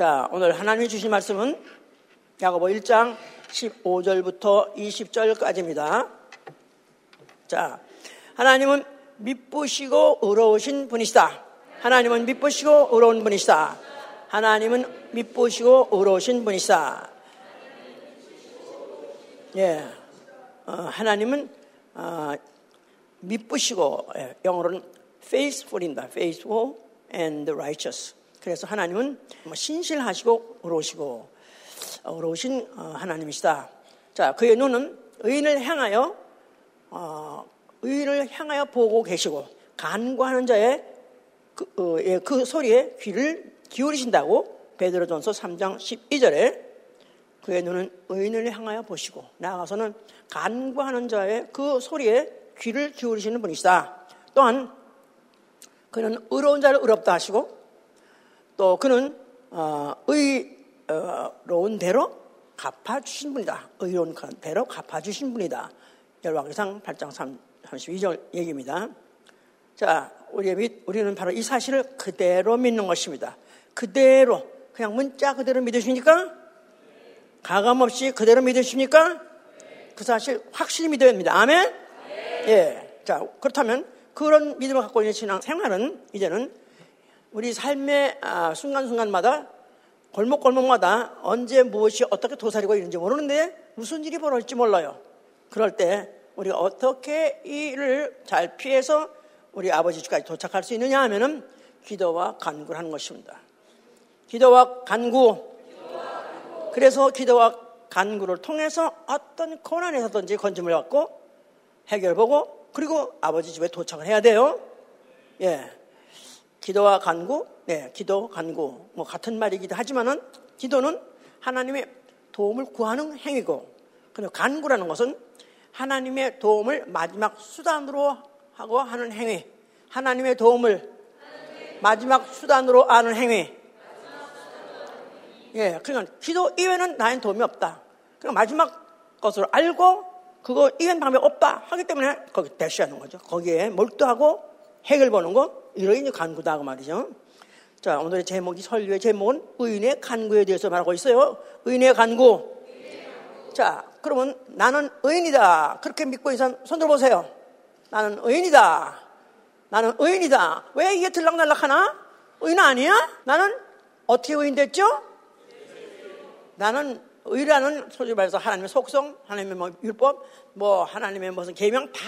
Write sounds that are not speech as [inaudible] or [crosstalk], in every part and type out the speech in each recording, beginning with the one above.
자, 오늘 하나님이 주신 말씀은 야고보 1장 15절부터 20절까지입니다. 자, 하나님은 미쁘시고 의로우신 분이시다. 하나님은 미쁘시고 의로운 분이시다. 하나님은 미쁘시고 의로우신 분이시다. 예, 어, 하나님은 어, 미쁘시고 예, 영어로는 faithful입니다. faithful and righteous. 그래서 하나님은 뭐 신실하시고 의로우시고 의로우신 어, 하나님이시다. 자, 그의 눈은 의인을 향하여 어, 의인을 향하여 보고 계시고 간구하는 자의 그, 어, 예, 그 소리에 귀를 기울이신다고 베드로전서 3장 12절에 그의 눈은 의인을 향하여 보시고 나아가서는 간구하는 자의 그 소리에 귀를 기울이시는 분이시다. 또한 그는 의로운 자를 의롭다 하시고 또 그는 어, 의로운 대로 갚아주신 분이다. 의로운 대로 갚아주신 분이다. 열왕기상 8장 32절 얘기입니다. 자, 우리 우리는 바로 이 사실을 그대로 믿는 것입니다. 그대로 그냥 문자 그대로 믿으십니까? 가감 없이 그대로 믿으십니까? 그 사실 확실히 믿어야 합니다. 아멘? 예. 자, 그렇다면 그런 믿음을 갖고 있는 신앙 생활은 이제는 우리 삶의 아, 순간순간마다 골목골목마다 언제 무엇이 어떻게 도사리고 있는지 모르는데 무슨 일이 벌어질지 몰라요. 그럴 때 우리가 어떻게 이를 잘 피해서 우리 아버지 집까지 도착할 수 있느냐 하면은 기도와 간구를 하는 것입니다. 기도와 간구. 그래서 기도와 간구를 통해서 어떤 고난에서든지 건짐을 받고 해결보고 그리고 아버지 집에 도착을 해야 돼요. 예. 기도와 간구, 네, 기도, 간구, 뭐 같은 말이기도 하지만은 기도는 하나님의 도움을 구하는 행위고, 그리고 간구라는 것은 하나님의 도움을 마지막 수단으로 하고 하는 행위. 하나님의 도움을 마지막 수단으로 하는 행위. 예, 그러니까 기도 이외에는 나의 도움이 없다. 그러니까 마지막 것을 알고 그거 이외는 방법이 없다 하기 때문에 거기 대시하는 거죠. 거기에 몰두하고 핵을 보는 거 이제 간구다 그 말이죠. 자 오늘의 제목이 설교의 제목은 의인의 간구에 대해서 말하고 있어요. 의인의 간구. 자 그러면 나는 의인이다 그렇게 믿고 있는 사람 손 들어보세요. 나는 의인이다. 나는 의인이다. 왜 이게 들락날락하나? 의인 아니야? 나는 어떻게 의인 됐죠? 나는 의라는 솔직히 말해서 하나님의 속성, 하나님의 뭐 율법, 뭐 하나님의 무슨 계명 다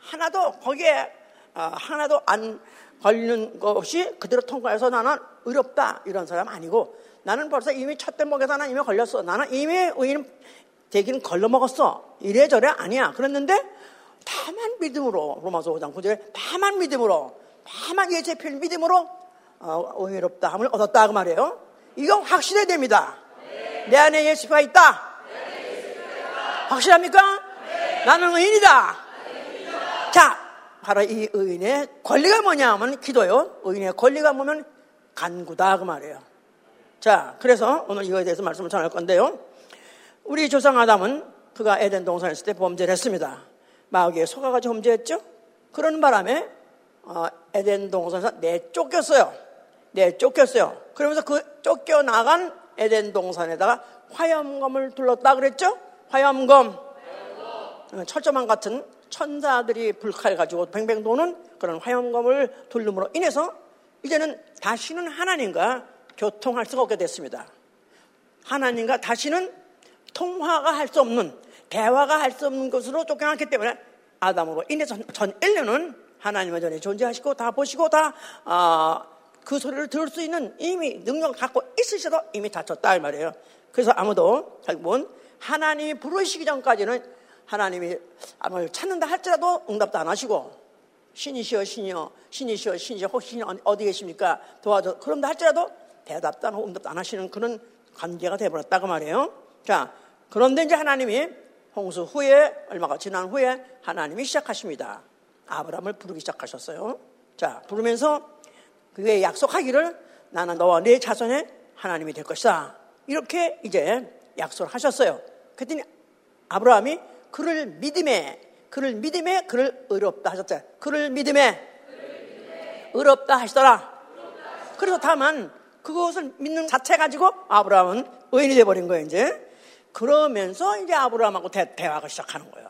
하나도 거기에 어, 하나도 안 걸리는 것이 그대로 통과해서 나는 의롭다 이런 사람 아니고 나는 벌써 이미 첫 대목에서 나는 이미 걸렸어. 나는 이미 의인 되기는 걸러먹었어. 이래저래 아니야. 그랬는데 다만 믿음으로 로마서 5장 9절에 다만 믿음으로 다만 예제 필 믿음으로 어, 의롭다 함을 얻었다 그 말이에요. 이건 확실해야 됩니다. 내 안에 예수가 있다. 확실합니까? 나는 의인이다. 자, 바로 이 의인의 권리가 뭐냐 하면 기도요. 의인의 권리가 뭐면 간구다 그 말이에요. 자, 그래서 오늘 이거에 대해서 말씀을 전할 건데요. 우리 조상 아담은 그가 에덴 동산에 있을 때 범죄를 했습니다. 마귀에 속아가지고 범죄했죠. 그런 바람에 어, 에덴 동산에서 내쫓겼어요. 내쫓겼어요. 그러면서 그 쫓겨나간 에덴 동산에다가 화염검을 둘렀다 그랬죠? 화염검. 화염검. 철조망 같은 천사들이 불칼 가지고 뱅뱅 도는 그런 화염검을 둘름으로 인해서 이제는 다시는 하나님과 교통할 수가 없게 됐습니다. 하나님과 다시는 통화가 할 수 없는 대화가 할 수 없는 것으로 쫓겨났기 때문에 아담으로 인해서 전 인류는 하나님의 전에 존재하시고 다 보시고 다 어, 그 소리를 들을 수 있는 이미 능력을 갖고 있으셔도 이미 다쳤다 이 말이에요. 그래서 아무도 결국은 하나님이 부르시기 전까지는 하나님이 아무를 찾는다 할지라도 응답도 안 하시고 신이시여 신이여 신이시여 신이시여 혹시 신 어디 계십니까 도와줘 그런다 할지라도 대답도 안 하고 응답도 안 하시는 그런 관계가 돼버렸다고 말이에요. 자 그런데 이제 하나님이 홍수 후에 얼마가 지난 후에 하나님이 시작하십니다. 아브라함을 부르기 시작하셨어요. 자 부르면서 그게 약속하기를 나는 너와 내 자손의 하나님이 될 것이다. 이렇게 이제 약속을 하셨어요. 그랬더니 아브라함이 그를 믿음에, 그를 믿음에 그를 의롭다 하셨어요. 그를 믿음에 의롭다 하시더라. 그래서 다만 그 그것을 믿는 자체 가지고 아브라함은 의인이 돼버린 거예요, 이제. 그러면서 이제 아브라함하고 대, 대화가 시작하는 거예요.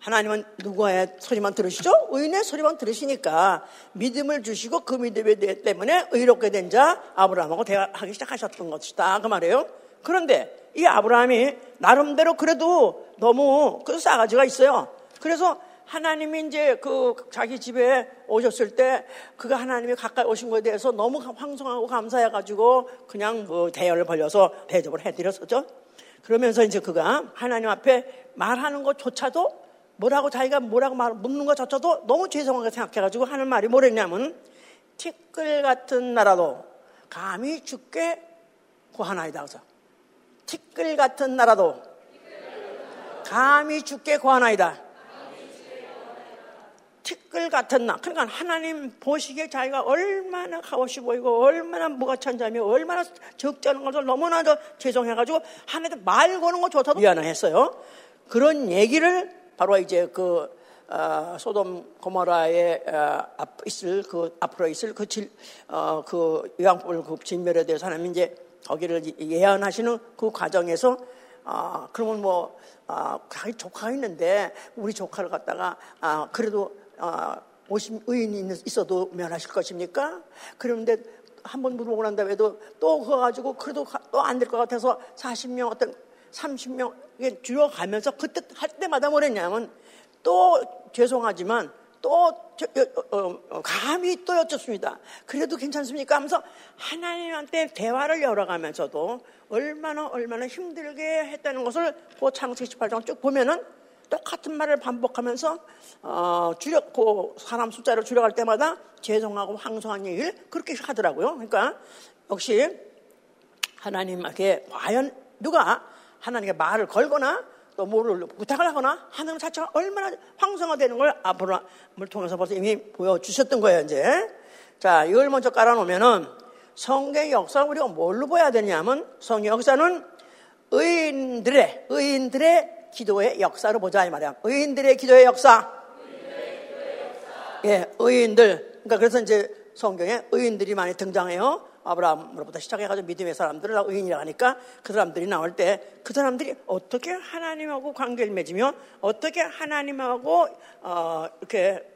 하나님은 누구의 소리만 들으시죠? 의인의 소리만 들으시니까 믿음을 주시고 그 믿음에 때문에 의롭게 된 자 아브라함하고 대화하기 시작하셨던 것이다. 그 말이에요. 그런데 이 아브라함이 나름대로 그래도 너무 그 싸가지가 있어요. 그래서 하나님이 이제 그 자기 집에 오셨을 때 그가 하나님이 가까이 오신 것에 대해서 너무 황송하고 감사해가지고 그냥 뭐 대열을 벌려서 대접을 해드렸었죠. 그러면서 이제 그가 하나님 앞에 말하는 것조차도 뭐라고 자기가 뭐라고 말, 묻는 것조차도 너무 죄송하게 생각해가지고 하는 말이 뭐랬냐면 티끌 같은 나라도 감히 죽게 구하나이다. 그래서 티끌 같은 나라도 감히 죽게 구하나이다. 티끌 같은 나. 그러니까 하나님 보시기에 자기가 얼마나 값없이 보이고 얼마나 무가천자며 얼마나 적잖은 것을 너무나 죄송해가지고 하나님 말 거는 것조차도 미안했어요. 그런 얘기를 바로 이제 그 어, 소돔 고모라에 어, 앞 있을 그 앞으로 있을 그 질, 어, 그 요양불 그 진멸에 대해서 하나님 이제 거기를 예언하시는 그 과정에서 아, 그러면 뭐, 아, 조카가 있는데, 우리 조카를 갖다가, 아, 그래도, 아, 50 의인이 있어도 면하실 것입니까? 그런데 한 번 물어보고 난 다음에도 또 그거 가지고 그래도 또 안 될 것 같아서 40명 어떤 30명 줄여가면서 그때 할 때마다 뭐랬냐면 또 죄송하지만 또 저, 어, 어, 감히 또 여쭙습니다. 그래도 괜찮습니까? 하면서 하나님한테 대화를 열어가면서도 얼마나 얼마나 힘들게 했다는 것을 그 창세기 18장 쭉 보면은 똑같은 말을 반복하면서 어, 줄여 그 사람 숫자를 줄여갈 때마다 죄송하고 황송한 얘기를 그렇게 하더라고요. 그러니까 역시 하나님께 과연 누가 하나님께 말을 걸거나 또 뭐를 부탁을 하거나 하는 자체가 얼마나 황성화되는 걸 아브라함을 통해서 벌써 이미 보여주셨던 거예요, 이제. 자, 이걸 먼저 깔아놓으면은 성경의 역사를 우리가 뭘로 봐야 되냐면 성경 역사는 의인들의, 의인들의 기도의 역사로 보자, 이 말이야. 의인들의 기도의 역사. 예, 의인들. 그러니까 그래서 이제 성경에 의인들이 많이 등장해요. 아브라함으로부터 시작해가지고 믿음의 사람들을 의인이라 하니까 그 사람들이 나올 때 그 사람들이 어떻게 하나님하고 관계를 맺으며 어떻게 하나님하고 어, 이렇게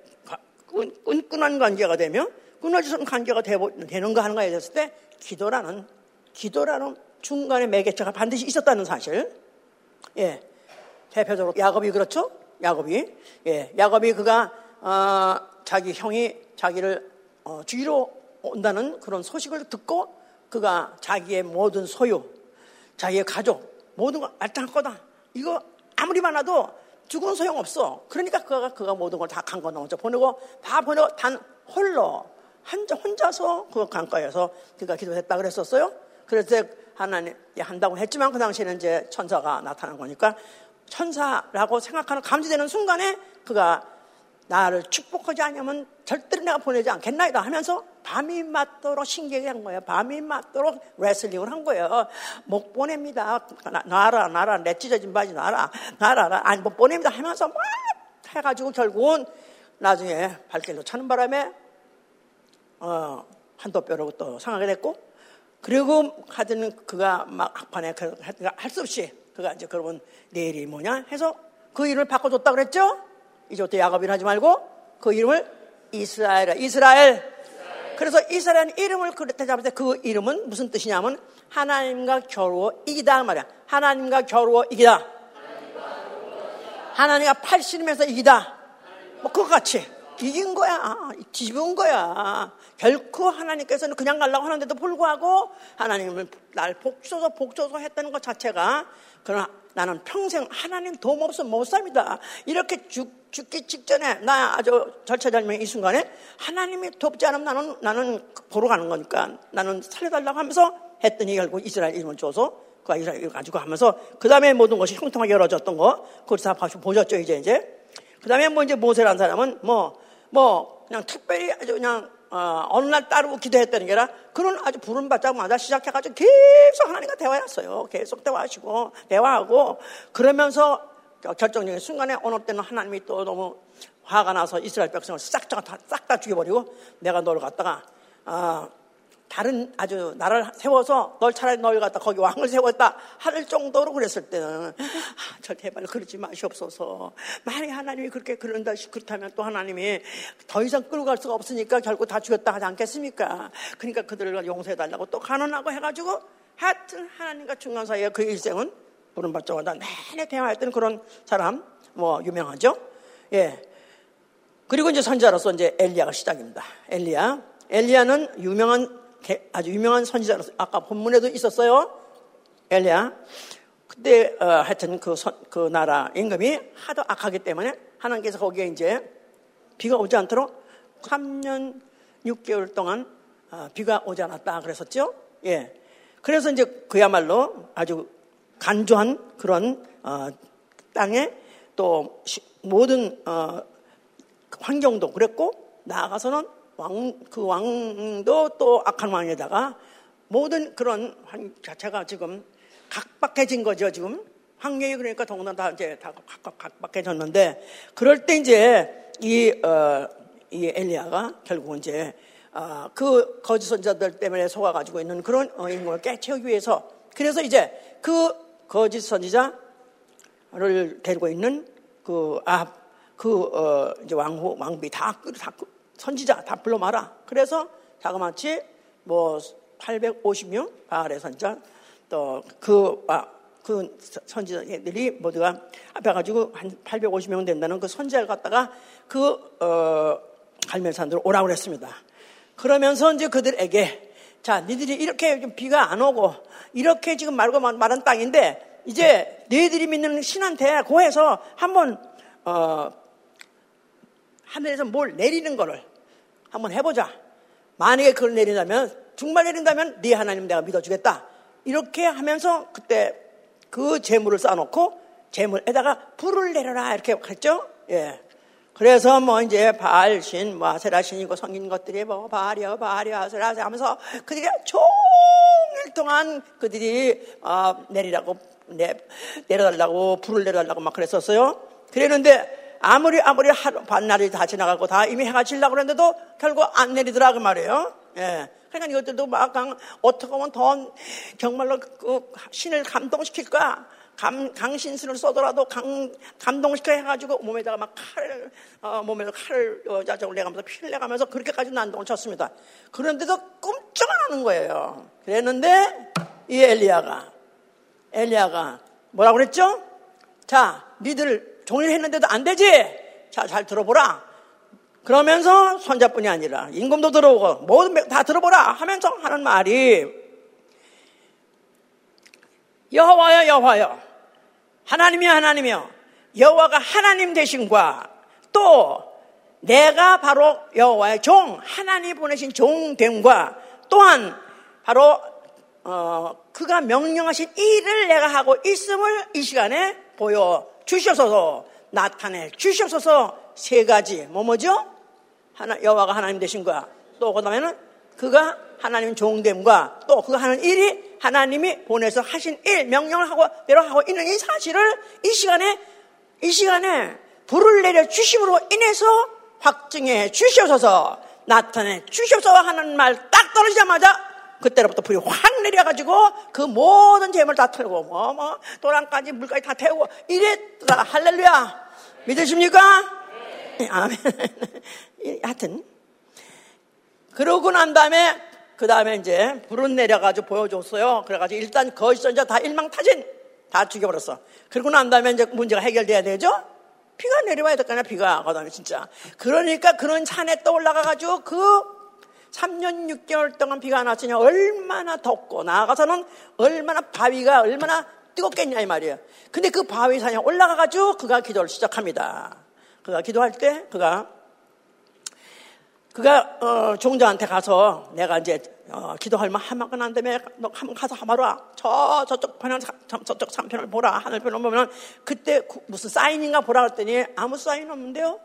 끈끈한 관계가 되며 끊어지는 관계가 되는가 하는가에 대했을 때 기도라는 기도라는 중간에 매개체가 반드시 있었다는 사실. 예, 대표적으로 야곱이 그렇죠? 야곱이 예, 야곱이 그가 어, 자기 형이 자기를 어, 죽이러 온다는 그런 소식을 듣고 그가 자기의 모든 소유, 자기의 가족, 모든 걸 알짱 거다. 이거 아무리 많아도 죽은 소용 없어. 그러니까 그가, 그가 모든 걸 다 강과 넘어져 보내고, 다 보내고, 단 홀로, 한자, 혼자서 그 강가에서 그가 기도했다 그랬었어요. 그래서 하나님, 한다고 했지만 그 당시에는 이제 천사가 나타난 거니까 천사라고 생각하는 감지되는 순간에 그가 나를 축복하지 않으면 절대로 내가 보내지 않겠나이다 하면서 밤이 맞도록 신기하게 한 거예요. 밤이 맞도록 레슬링을 한 거예요. 못 보냅니다. 놔라, 놔라, 내 찢어진 바지 놔라, 놔라, 아니, 못 보냅니다 하면서 막 해가지고 결국은 나중에 발길로 차는 바람에, 어, 한도뼈로 또 상하게 됐고, 그리고 하여튼 그가 막 악판에 할 수 없이 그가 이제 그러면 내일이 뭐냐 해서 그 이름을 바꿔줬다 그랬죠? 이제부터 야곱이라 하지 말고 그 이름을 이스라엘, 이스라엘. 그래서 이스라엘 이름을 그렇게 잡을 때 그 이름은 무슨 뜻이냐면 하나님과 겨루어 이기다 말이야. 하나님과 겨루어 이기다. 하나님과 팔씨름해서 이기다. 뭐 그거 같이 이긴 거야. 뒤집은 거야. 결코 하나님께서는 그냥 가려고 하는데도 불구하고 하나님을 날 복줘서 복줘서 했다는 것 자체가 그러나 나는 평생 하나님 도움 없으면 못 삽니다. 이렇게 죽, 죽기 직전에 나 아주 절차절명 이 순간에 하나님이 돕지 않으면 나는, 나는 보러 가는 거니까 나는 살려달라고 하면서 했더니 결국 이스라엘 이름을 줘서 그 이스라엘 을 가지고 하면서 그 다음에 모든 것이 형통하게 열어졌던 거 그걸 다 보셨죠 이제 이제 그 다음에 뭐 이제 모세라는 사람은 뭐, 뭐 그냥 특별히 아주 그냥 어, 어느 날 따르고 기도했다는 게 아니라 그런 아주 부름받자마자 시작해가지고 계속 하나님과 대화했어요. 계속 대화하시고 대화하고 그러면서 결정적인 순간에 어느 때는 하나님이 또 너무 화가 나서 이스라엘 백성을 싹 다 죽여버리고 내가 너를 갖다가 아, 다른 아주 나라를 세워서 널 차라리 널 갖다 거기 왕을 세웠다 할 정도로 그랬을 때는 아, 저 제발 그러지 마시옵소서. 만약에 하나님이 그렇게 그런다 그렇다면 또 하나님이 더 이상 끌고 갈 수가 없으니까 결국 다 죽였다 하지 않겠습니까? 그러니까 그들을 용서해 달라고 또 간언하고 해가지고 하여튼 하나님과 중간 사이에 그 일생은 부른받자마자 내내 대화했던 그런 사람 뭐 유명하죠. 예. 그리고 이제 선지자로서 이제 엘리야가 시작입니다. 엘리야. 엘리야는 유명한 아주 유명한 선지자로서 아까 본문에도 있었어요. 엘리야. 그때 어, 하여튼 그, 선, 그 나라 임금이 하도 악하기 때문에 하나님께서 거기에 이제 비가 오지 않도록 3년 6개월 동안 어, 비가 오지 않았다 그랬었죠. 예. 그래서 이제 그야말로 아주 간조한 그런 어, 땅에 또 모든 어, 환경도 그랬고 나아가서는 왕, 그 왕도 또 악한 왕에다가 모든 그런 환 자체가 지금 각박해진 거죠, 지금. 환경이 그러니까 더구나 다 이제 다 각각 각박해졌는데 그럴 때 이제 이, 어, 이 엘리야가 결국 이제 어, 그 거짓 선자들 때문에 속아 가지고 있는 그런 어, 인공을 깨채우기 위해서 그래서 이제 그 거짓 선지자를 데리고 있는 그, 아, 그, 어, 이제 왕후, 왕비 다, 다 선지자 다 불러 마라. 그래서 자그마치 뭐 850명 바알의 선지자 또그 아, 그 선지자들이 모두가 앞에 가지고 한 850명 된다는 그 선지자를 갖다가 그, 어, 갈멜산으로 오라고 그랬습니다. 그러면서 이제 그들에게 자, 니들이 이렇게 비가 안 오고 이렇게 지금 말고 마른 땅인데 이제 너희들이 믿는 신한테 고해서 한번 어, 하늘에서 뭘 내리는 거를 한번 해보자. 만약에 그걸 내린다면 정말 내린다면 네 하나님 내가 믿어주겠다. 이렇게 하면서 그때 그 재물을 쌓아놓고 재물에다가 불을 내려라 이렇게 했죠. 예. 그래서 뭐 이제 바알신, 뭐 아세라신이고 성인 것들이 뭐 바알이여, 바알이여, 아세라 하면서 그들이 종일 동안 그들이 어, 내리라고 내, 내려달라고 불을 내려달라고 막 그랬었어요. 그랬는데 아무리 아무리 하루 반날이 다 지나가고 다 이미 해가 질라고 그랬는데도 결국 안 내리더라 그 말이에요. 예. 그러니까 이것들도 막 어떻게 하면 더 정말로 그 신을 감동시킬까? 감, 강신술을 써더라도 강, 감동시켜 해가지고 몸에다가 막 칼을, 어, 몸에서 칼을 어, 자적을 내가면서 피를 내가면서 그렇게까지 난동을 쳤습니다. 그런데도 꼼짝 안 하는 거예요. 그랬는데 이 엘리야가, 엘리야가 뭐라고 그랬죠? 자, 니들 종일 했는데도 안 되지? 자, 잘 들어보라. 그러면서 손자뿐이 아니라 임금도 들어오고 모든 다 들어보라 하면서 하는 말이 여호와여 여호와여 하나님이 하나님이여 여호와가 하나님 되신과 또 내가 바로 여호와의 종 하나님 보내신 종됨과 또한 바로 어, 그가 명령하신 일을 내가 하고 있음을 이 시간에 보여 주시옵소서. 나타내 주시옵소서. 세 가지. 뭐 뭐죠? 하나 여호와가 하나님 되신 거야. 또 그다음에는 그가 하나님 종됨과 또 그가 하는 일이 하나님이 보내서 하신 일 명령을 하고 내려 하고 있는 이 사실을 이 시간에 이 시간에 불을 내려 주심으로 인해서 확증해 주시옵소서. 나타내 주시옵소서. 하는 말 딱 떨어지자마자 그때로부터 불이 확 내려가지고 그 모든 재물 다 털고 뭐, 뭐, 도랑까지 물까지 다 태우고 이랬더라. 할렐루야. 믿으십니까? 네. 아멘. [laughs] 하여튼. 그러고 난 다음에, 그 다음에 이제 불은 내려가지고 보여줬어요. 그래가지고 일단 거짓선자 다 일망타진 다 죽여버렸어. 그러고 난 다음에 이제 문제가 해결돼야 되죠? 비가 내려와야 될거 아니야, 비가. 그 다음에 진짜. 그러니까 그런 산에 떠올라가가지고 그 3년 6개월 동안 비가 안 왔으니 얼마나 덥고 나아가서는 얼마나 바위가 얼마나 뜨겁겠냐 이 말이에요. 근데 그 바위 산에 올라가가지고 그가 기도를 시작합니다. 그가 기도할 때 그가 그가 어, 종자한테 가서 내가 이제 어, 기도할 만한 한 다음에 너 한번 가서 하마라 저 저쪽 편을 저쪽 산편을 보라 하늘 편을 보면 그때 무슨 사인인가 보라 그랬더니 아무 사인 없는데요.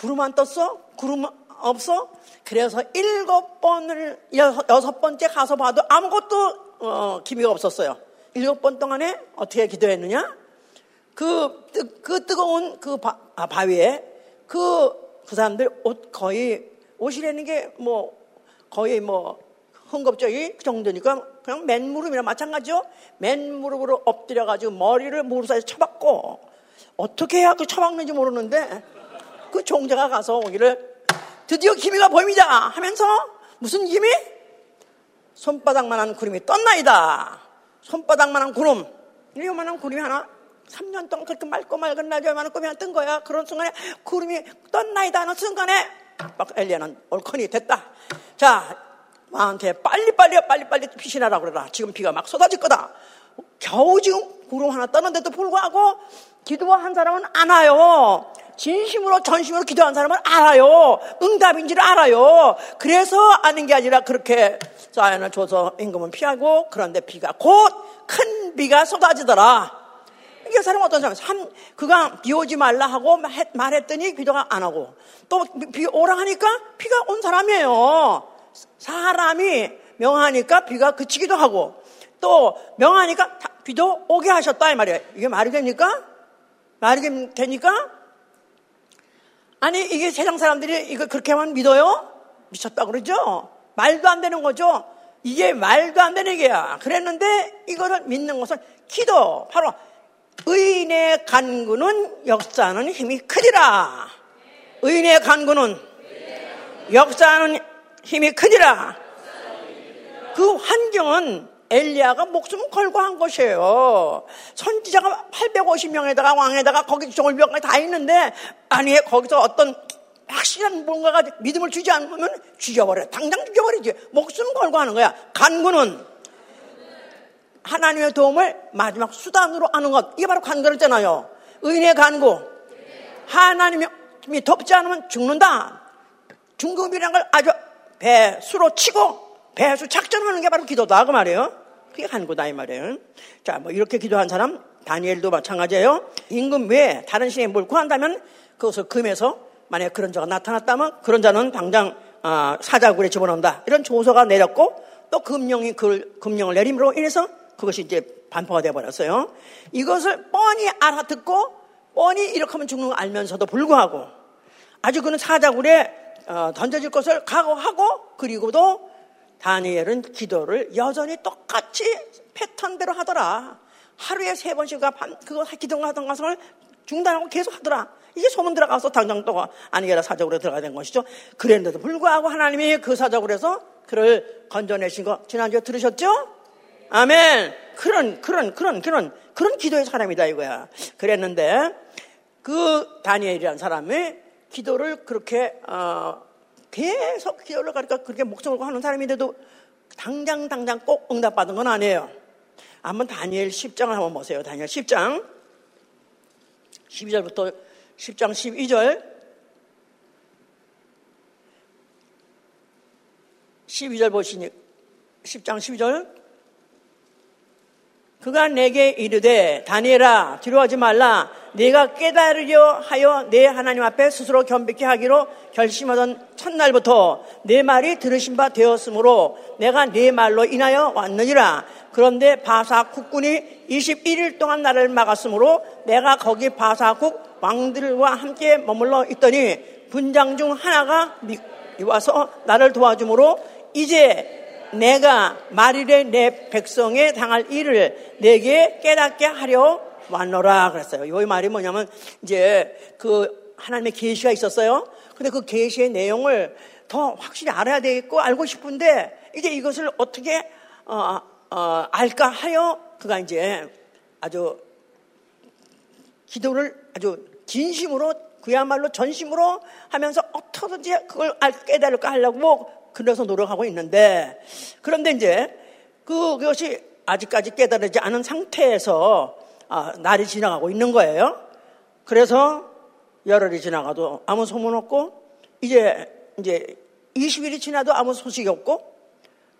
구름 안 떴어? 구름 없어? 그래서 일곱 번을 여섯 번째 가서 봐도 아무것도 어, 기미가 없었어요. 일곱 번 동안에 어떻게 기도했느냐? 그, 그 뜨거운 그 바, 아, 바위에 그, 그 사람들 옷 거의 옷이라는 게 뭐 거의 뭐 흥겁적이 그 정도니까 그냥 맨무릎이랑 마찬가지죠. 맨무릎으로 엎드려가지고 머리를 무릎 사이에 쳐박고 어떻게 해야 그 쳐박는지 모르는데 그 종자가 가서 오기를 드디어 기미가 보입니다 하면서 무슨 기미? 손바닥만한 구름이 떴나이다. 손바닥만한 구름. 이만한 구름이 하나 3년 동안 그렇게 맑고 맑은 날이만한 꿈이 하나 뜬 거야. 그런 순간에 구름이 떴나이다 하는 순간에 막 엘리야는 올컨이 됐다. 자, 나한테 빨리빨리 빨리빨리 피신하라 그러라. 지금 비가 막 쏟아질 거다. 겨우 지금 구름 하나 떠는데도 불구하고 기도한 사람은 안 와요. 진심으로 전심으로 기도한 사람은 알아요. 응답인지를 알아요. 그래서 아는 게 아니라 그렇게 사연을 줘서 임금은 피하고 그런데 비가 곧 큰 비가 쏟아지더라. 이게 사람 어떤 사람, 삼, 그가 비 오지 말라 하고 말했더니 비도가 안 오고 또 비 오라 하니까 비가 온 사람이에요. 사람이 명하니까 비가 그치기도 하고 또 명하니까 비도 오게 하셨다 이 말이에요. 이게 말이 됩니까? 말이 됩니까? 아니 이게 세상 사람들이 이거 그렇게만 믿어요? 미쳤다 그러죠? 말도 안 되는 거죠. 이게 말도 안 되는 얘기야. 그랬는데 이거를 믿는 것은 기도. 바로 의인의 간구는 역사하는 힘이 크리라. 의인의 간구는 역사하는 힘이 크니라. 그 환경은 엘리야가 목숨 걸고 한 것이에요. 선지자가 850명에다가 왕에다가 거기 종을병까지 다 있는데 아니 거기서 어떤 확실한 뭔가가 믿음을 주지 않으면 죽여버려. 당장 죽여버리지. 목숨 걸고 하는 거야. 간구는 하나님의 도움을 마지막 수단으로 하는 것. 이게 바로 간구였잖아요. 의인의 간구. 하나님이 돕지 않으면 죽는다. 중금이라는 걸 아주 배수로 치고 배수 작전하는 게 바로 기도다. 그 말이에요. 그게 간구다. 이 말이에요. 자, 뭐 이렇게 기도한 사람, 다니엘도 마찬가지예요. 임금 외에 다른 신에 뭘 구한다면 그것을 금해서 만약에 그런 자가 나타났다면 그런 자는 당장 아, 사자굴에 집어넣는다. 이런 조서가 내렸고 또 금령이 그 금령을 내림으로 인해서 그것이 이제 반포가 되어 버렸어요. 이것을 뻔히 알아듣고 뻔히 이렇게 하면 죽는 거 알면서도 불구하고 아주 그는 사자굴에 어, 던져질 것을 각오하고 그리고도 다니엘은 기도를 여전히 똑같이 패턴대로 하더라. 하루에 세 번씩 그거 기도를 하던 것을 중단하고 계속 하더라. 이게 소문 들어가서 당장 또 아니게라 사적으로 들어가야 된 것이죠. 그랬는데도 불구하고 하나님이 그 사적으로 해서 그를 건져내신 거 지난주에 들으셨죠? 아멘. 그런 그런 그런 그런 그런 기도의 사람이다 이거야. 그랬는데 그 다니엘이라는 사람이 기도를 그렇게 어, 계속 기도를 가니까 그렇게 목숨을 하는 사람인데도 당장 당장 꼭 응답받은 건 아니에요. 한번 다니엘 10장을 한번 보세요. 다니엘 10장 12절부터 10장 12절 12절 보시니 10장 12절 그가 내게 이르되 다니엘아 두려워하지 말라. 네가 깨달으려 하여 내 하나님 앞에 스스로 겸비케 하기로 결심하던 첫날부터 내 말이 들으신 바 되었으므로 내가 네 말로 인하여 왔느니라. 그런데 바사 국군이 21일 동안 나를 막았으므로 내가 거기 바사국 왕들과 함께 머물러 있더니 분장 중 하나가 와서 나를 도와주므로 이제 내가 말일에 내 백성에 당할 일을 내게 깨닫게 하려 왔노라 그랬어요. 이 말이 뭐냐면 이제 그 하나님의 계시가 있었어요. 근데 그 계시의 내용을 더 확실히 알아야 되겠고 알고 싶은데 이제 이것을 어떻게 어, 어, 알까 하여 그가 이제 아주 기도를 아주 진심으로 그야말로 전심으로 하면서 어떻게든지 그걸 깨달을까 하려고 그래서 노력하고 있는데 그런데 이제 그것이 아직까지 깨달지 않은 상태에서 아, 날이 지나가고 있는 거예요. 그래서 열흘이 지나가도 아무 소문 없고 이제 이제 20일이 지나도 아무 소식이 없고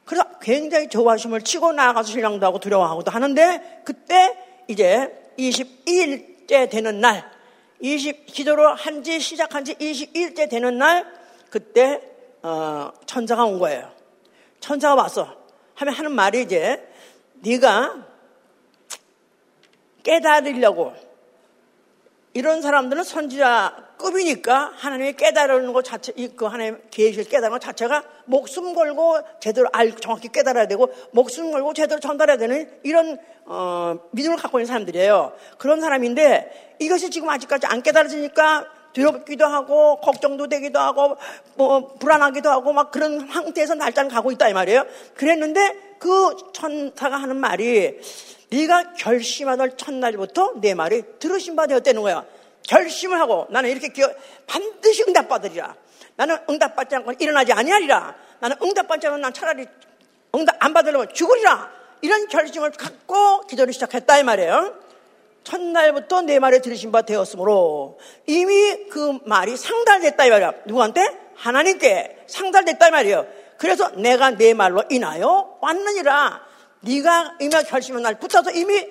그래서 굉장히 조바심을 치고 나가서 신랑도 하고 두려워하고도 하는데 그때 이제 22일째 되는 날 20, 기도를 한 지 시작한 지 21일째 되는 날 그때 어, 천사가 온 거예요. 천사가 왔어. 하면 하는 말이 이제 네가 깨달으려고 이런 사람들은 선지자급이니까 하나님이 깨달은 것 자체, 그 하나님 계시를 깨달은 것 자체가 목숨 걸고 제대로 알, 정확히 깨달아야 되고 목숨 걸고 제대로 전달해야 되는 이런 어, 믿음을 갖고 있는 사람들이에요. 그런 사람인데 이것이 지금 아직까지 안 깨달아지니까 두렵기도 하고 걱정도 되기도 하고 뭐 불안하기도 하고 막 그런 상태에서 날짜는 가고 있다 이 말이에요. 그랬는데 그 천사가 하는 말이 네가 결심하던 첫날부터 내 말이 들으신 바 되었다는 거야. 결심을 하고 나는 이렇게 기어, 반드시 응답받으리라. 나는 응답받지 않고 일어나지 아니하리라. 나는 응답받지 않으면 난 차라리 응답 안 받으려면 죽으리라. 이런 결심을 갖고 기도를 시작했다 이 말이에요. 첫날부터 내 말에 들으신 바 되었으므로 이미 그 말이 상달됐다 이 말이야. 누구한테? 하나님께 상달됐다 이 말이에요. 그래서 내가 내 말로 인하여 왔느니라. 네가 이미 결심한 날 붙어서 이미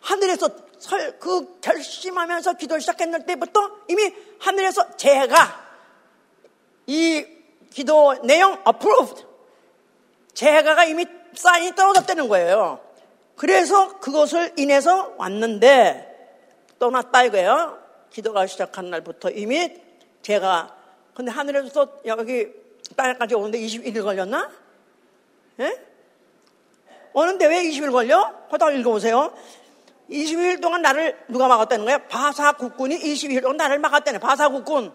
하늘에서 설, 그 결심하면서 기도를 시작했을 때부터 이미 하늘에서 제가 이 기도 내용 approved 제가가 이미 사인이 떨어졌다는 거예요. 그래서 그것을 인해서 왔는데 떠났다 이거예요. 기도가 시작한 날부터 이미 제가 근데 하늘에서 여기 땅에까지 오는데 21일 걸렸나? 예? 오는데 왜 20일 걸려? 거다 읽어보세요. 20일 동안 나를 누가 막았다는 거야? 바사 국군이 22일 동안 나를 막았다는 거야. 바사 국군.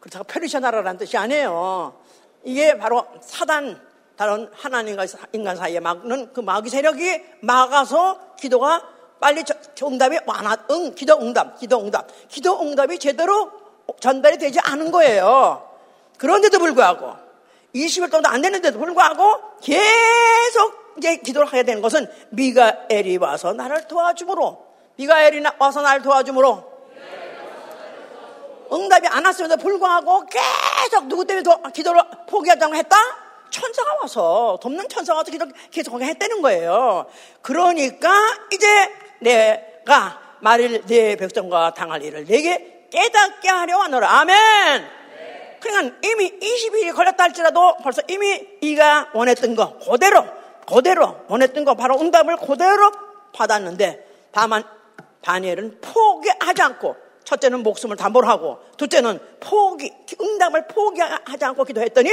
그렇다고 페르시아 나라라는 뜻이 아니에요. 이게 바로 사단, 다른 하나님과 인간 사이에 막는 그 마귀 세력이 막아서 기도가 빨리 응답이 완화, 응, 기도 응답, 기도 응답. 기도 응답이 제대로 전달이 되지 않은 거예요. 그런데도 불구하고 20일 동안 안 됐는데도 불구하고 계속 이제 기도를 하게 되는 것은 미가엘이 와서 나를 도와주므로 미가엘이 와서 나를 도와주므로 응답이 안 왔음에도 불구하고 계속 누구 때문에 도, 기도를 포기하자고 했다? 천사가 와서 돕는 천사가 와서 계속 했다는 거예요. 그러니까 이제 내가 말일 내 백성과 당할 일을 내게 깨닫게 하려 하노라. 아멘. 그러니까 이미 20일이 걸렸다 할지라도 벌써 이미 이가 원했던 거 그대로 그대로 원했던 거 바로 응답을 그대로 받았는데 다만 다니엘은 포기하지 않고 첫째는 목숨을 담보로 하고 둘째는 포기 응답을 포기하지 않고 기도했더니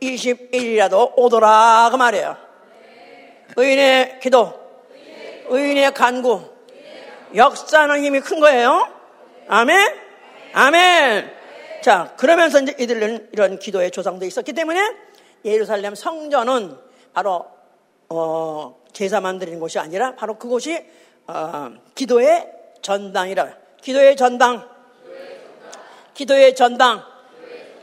21일이라도 오더라 그 말이에요. 의인의 기도, 의인의 간구, 역사는 힘이 큰 거예요. 아멘, 아멘. 자, 그러면서 이제 이들은 이런 기도의 조상도 있었기 때문에 예루살렘 성전은 바로 어, 제사만 드리는 곳이 아니라 바로 그곳이 어, 기도의 전당이라. 기도의 전당. 기도의 전당.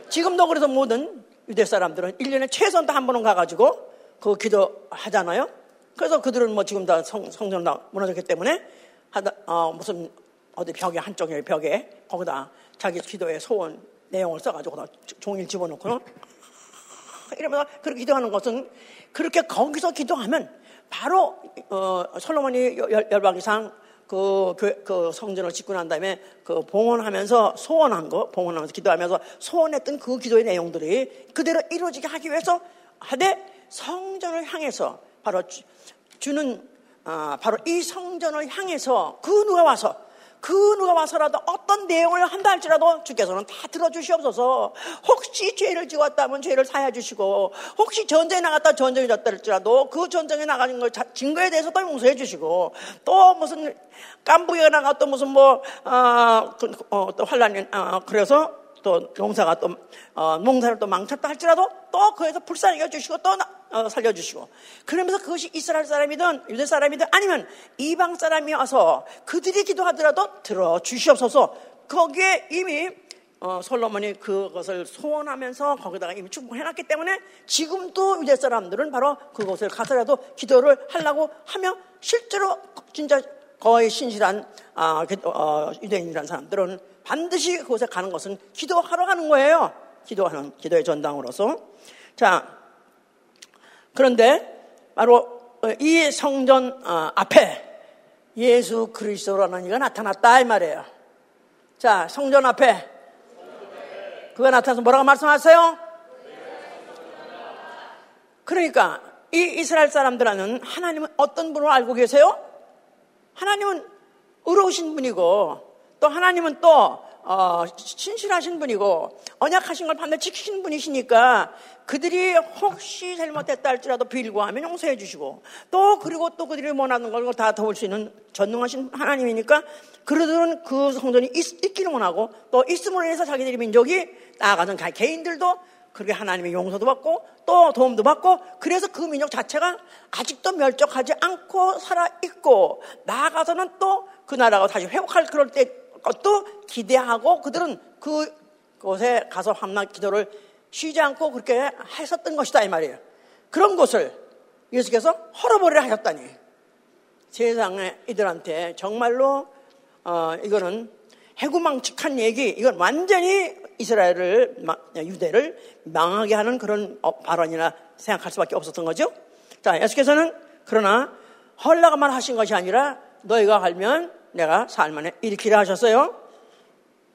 지금도 그래서 모든 유대 사람들은 1년에 최소한 한 번은 가가지고 그 기도 하잖아요. 그래서 그들은 뭐 지금 다 성, 성전 다 무너졌기 때문에 하다, 어, 무슨 어디 벽에 한쪽에 벽에 거기다 자기 기도의 소원 내용을 써가지고 종일 집어넣고 [laughs] 이러면서 그렇게 기도하는 것은 그렇게 거기서 기도하면 바로 어, 솔로몬이 열방이상 그, 그, 그 성전을 짓고 난 다음에 그 봉헌하면서 소원한 거, 봉헌하면서 기도하면서 소원했던 그 기도의 내용들이 그대로 이루어지게 하기 위해서 하되 성전을 향해서 바로 주, 는 아, 바로 이 성전을 향해서 그 누가 와서 그 누가 와서라도 어떤 내용을 한다 할지라도 주께서는 다 들어주시옵소서. 혹시 죄를 지었다면 죄를 사해 주시고, 혹시 전쟁에 나갔다 전쟁에 졌다 할지라도 그 전쟁에 나가는 걸 증거에 대해서도 용서해 주시고, 또 무슨 깐부에 나갔던 무슨 뭐, 어, 그, 어, 또 환란이, 어, 그래서 또 농사가 또, 어, 농사를 또 망쳤다 할지라도 또 그에서 불쌍히 여주시고 또 어, 살려주시고. 그러면서 그것이 이스라엘 사람이든 유대 사람이든 아니면 이방 사람이 와서 그들이 기도하더라도 들어 주시옵소서. 거기에 이미 어, 솔로몬이 그것을 소원하면서 거기다가 이미 축복해놨기 때문에 지금도 유대 사람들은 바로 그곳을 가서라도 기도를 하려고 하며 실제로 진짜 거의 신실한 아, 그, 어, 유대인이라는 사람들은 반드시 그곳에 가는 것은 기도하러 가는 거예요. 기도하는 기도의 전당으로서. 자, 그런데 바로 이 성전 어, 앞에 예수 그리스도라는 이가 나타났다 이 말이에요. 자, 성전 앞에 그가 나타나서 뭐라고 말씀하세요? 그러니까 이 이스라엘 사람들은 하나님은 어떤 분을 알고 계세요? 하나님은 의로우신 분이고 또 하나님은 또 어, 신실하신 분이고 언약하신 걸 반드시 지키시는 분이시니까 그들이 혹시 잘못했다 할지라도 빌고 하면 용서해 주시고 또 그리고 또 그들이 원하는 걸 다 도울 수 있는 전능하신 하나님이니까 그들은 그 성전이 있, 기를 원하고 또 있음으로 인해서 자기들의 민족이 나아가는 개인들도 그렇게 하나님의 용서도 받고 또 도움도 받고 그래서 그 민족 자체가 아직도 멸족하지 않고 살아있고 나아가서는 또 그 나라가 다시 회복할 그럴 때 것도 기대하고 그들은 그곳에 가서 함락 기도를 쉬지 않고 그렇게 했었던 것이다 이 말이에요. 그런 것을 예수께서 헐어버리라 하셨다니 세상에 이들한테 정말로 어, 이거는 해구망측한 얘기 이건 완전히 이스라엘을 유대를 망하게 하는 그런 어, 발언이나 생각할 수밖에 없었던 거죠. 자 예수께서는 그러나 헐라가만 하신 것이 아니라 너희가 알면 내가 살만에 일으키라 하셨어요.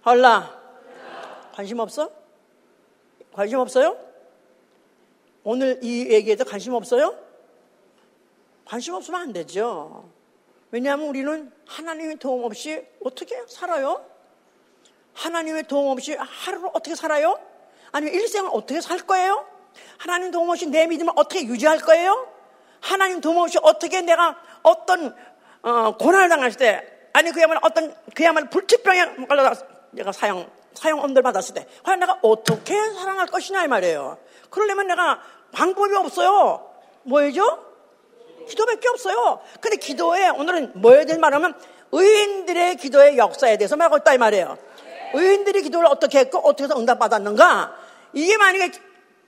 헐라. 관심 없어? 관심 없어요? 오늘 이 얘기에도 관심 없어요? 관심 없으면 안 되죠. 왜냐하면 우리는 하나님의 도움 없이 어떻게 살아요? 하나님의 도움 없이 하루를 어떻게 살아요? 아니면 일생을 어떻게 살 거예요? 하나님 도움 없이 내 믿음을 어떻게 유지할 거예요? 하나님 도움 없이 어떻게 내가 어떤 어, 고난을 당할 때 아니 그야말로 어떤 그야말로 불치병에 걸려 내가 사형 사형 엄들 받았을 때 과연 내가 어떻게 사랑할 것이냐 이 말이에요. 그러려면 내가 방법이 없어요. 뭐예요? 기도밖에 없어요. 근데 기도에 오늘은 뭐에 대해 말하면 의인들의 기도의 역사에 대해서 말하고 있다 이 말이에요. 의인들이 기도를 어떻게 했고 어떻게 해서 응답받았는가? 이게 만약에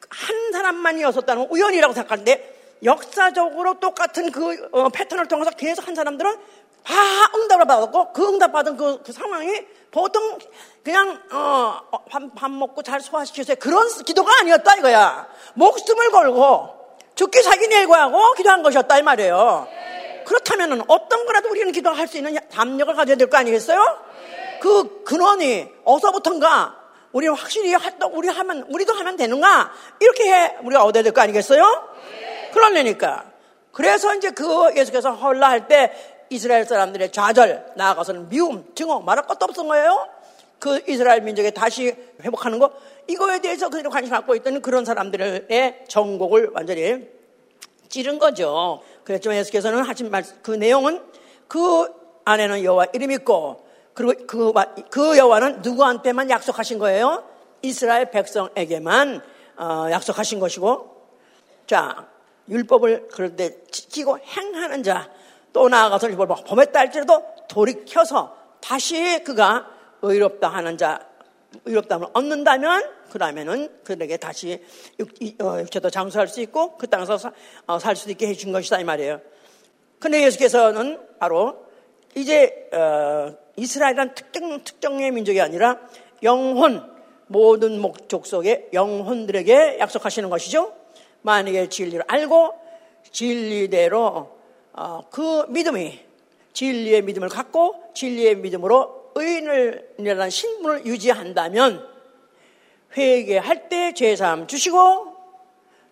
한 사람만이었었다는 우연이라고 생각하는데 역사적으로 똑같은 그 어, 패턴을 통해서 계속 한 사람들은 다 응답을 받았고 그 응답 받은 그, 그 상황이 보통 그냥 어, 밥, 밥 먹고 잘 소화시켜서 그런 기도가 아니었다 이거야. 목숨을 걸고 죽기 살기 내고하고 기도한 것이었다 이 말이에요. 그렇다면 어떤 거라도 우리는 기도할 수 있는 담력을 가져야 될 거 아니겠어요? 그 근원이 어서부턴가 우리 확실히 우리 하면 우리도 하면 되는가 이렇게 해 우리가 얻어야 될 거 아니겠어요? 그러려니까 그래서 이제 그 예수께서 헐라 할 때 이스라엘 사람들의 좌절, 나아가서는 미움, 증오, 말할 것도 없었던 거예요. 그 이스라엘 민족에 다시 회복하는 거, 이거에 대해서 그들이 관심 갖고 있던 그런 사람들의 정곡을 완전히 찌른 거죠. 그랬지만 예수께서는 하신 말, 그 내용은 그 안에는 여호와 이름이 있고, 그리고 그, 그 여호와는 누구한테만 약속하신 거예요? 이스라엘 백성에게만 어, 약속하신 것이고, 자, 율법을 그럴 때 지키고 행하는 자, 또 나아가서 이걸 범했다 할지라도 돌이켜서 다시 그가 의롭다 하는 자, 의롭다함을 얻는다면 그러면은 그에게 다시 어, 육체도 장수할 수 있고 그 땅에서 어, 살 수도 있게 해준 것이다 이 말이에요. 근데 예수께서는 바로 이제 어, 이스라엘이란 특정 특정의 민족이 아니라 영혼 모든 목적 속에 영혼들에게 약속하시는 것이죠. 만약에 진리를 알고 진리대로 어, 그 믿음이 진리의 믿음을 갖고 진리의 믿음으로 의인을이라는 신분을 유지한다면 회개할 때 죄사함 주시고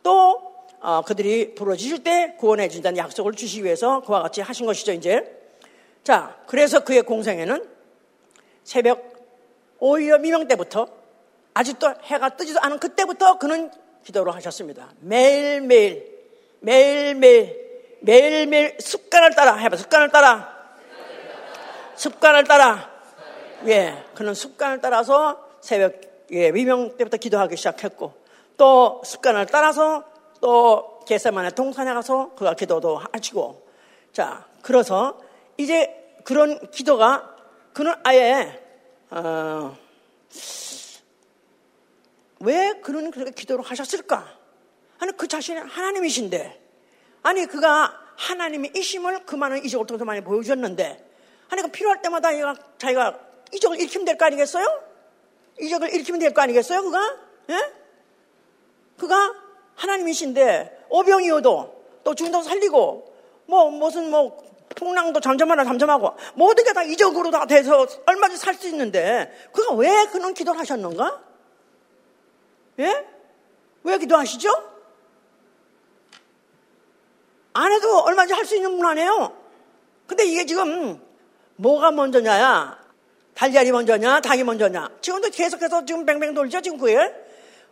또 어, 그들이 부러지실 때 구원해 준다는 약속을 주시기 위해서 그와 같이 하신 것이죠 이제. 자 그래서 그의 공생에는 새벽 오히려 미명 때부터 아직도 해가 뜨지도 않은 그때부터 그는 기도를 하셨습니다. 매일매일 매일매일 매일매일 습관을 따라 해봐. 습관을 따라. 습관을 따라. 예, 그는 습관을 따라서 새벽 예, 위명 때부터 기도하기 시작했고 또 습관을 따라서 또 개세만의 동산에 가서 그가 기도도 하시고 자, 그래서 이제 그런 기도가 그는 아예 어, 왜 그런 그렇게 기도를 하셨을까? 아니 그 자신이 하나님이신데 아니 그가 하나님의 이심을 그 많은 이적을 통해서 많이 보여주셨는데 아니 그 필요할 때마다 얘가 자기가 이적을 일으키면 될 거 아니겠어요? 이적을 일으키면 될 거 아니겠어요? 그가? 예? 그가 하나님이신데 오병이어도 또 죽은 살리고 뭐 무슨 뭐 풍랑도 잠잠하나 잠잠하고 모든 게 다 이적으로 다 돼서 얼마든지 살 수 있는데 그가 왜 그런 기도를 하셨는가? 예? 왜 기도하시죠? 안 해도 얼마든지 할 수 있는 분 아니에요. 근데 이게 지금 뭐가 먼저냐야? 달걀이 먼저냐? 닭이 먼저냐? 지금도 계속해서 지금 뱅뱅 돌죠, 지금 그에?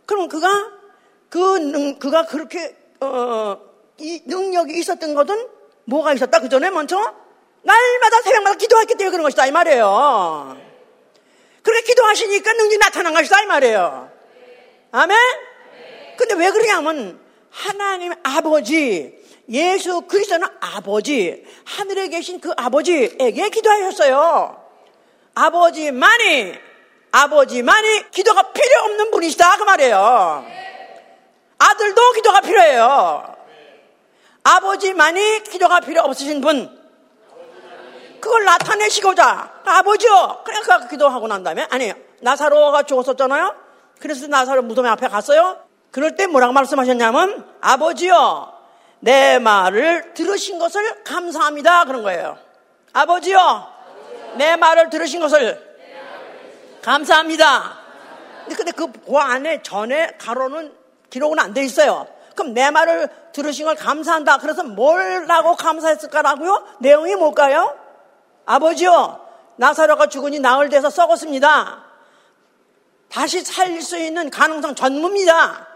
그럼 그가, 그, 능, 그가 그렇게, 어, 이 능력이 있었던 것은 뭐가 있었다? 그 전에 먼저? 날마다 새벽마다 기도했기 때문에 그런 것이다, 이 말이에요. 그렇게 기도하시니까 능력이 나타난 것이다, 이 말이에요. 아멘? 근데 왜 그러냐면, 하나님 아버지, 예수 그리스도는 아버지, 하늘에 계신 그 아버지에게 기도하셨어요. 아버지만이, 아버지만이 기도가 필요 없는 분이시다. 그 말이에요. 아들도 기도가 필요해요. 아버지만이 기도가 필요 없으신 분. 그걸 나타내시고자 아버지요. 그러니까 기도하고 난 다음에 아니 나사로가 죽었었잖아요. 그래서 나사로 무덤 앞에 갔어요. 그럴 때 뭐라고 말씀하셨냐면 아버지요 내 말을 들으신 것을 감사합니다 그런 거예요. 아버지요 내 말을 들으신 것을 감사합니다. 근데 그, 그 안에 전에 가로는 기록은 안 돼 있어요. 그럼 내 말을 들으신 걸 감사한다. 그래서 뭘라고 감사했을까라고요? 내용이 뭘까요? 아버지요, 나사로가 죽으니 나흘 돼서 썩었습니다. 다시 살릴 수 있는 가능성 전무입니다.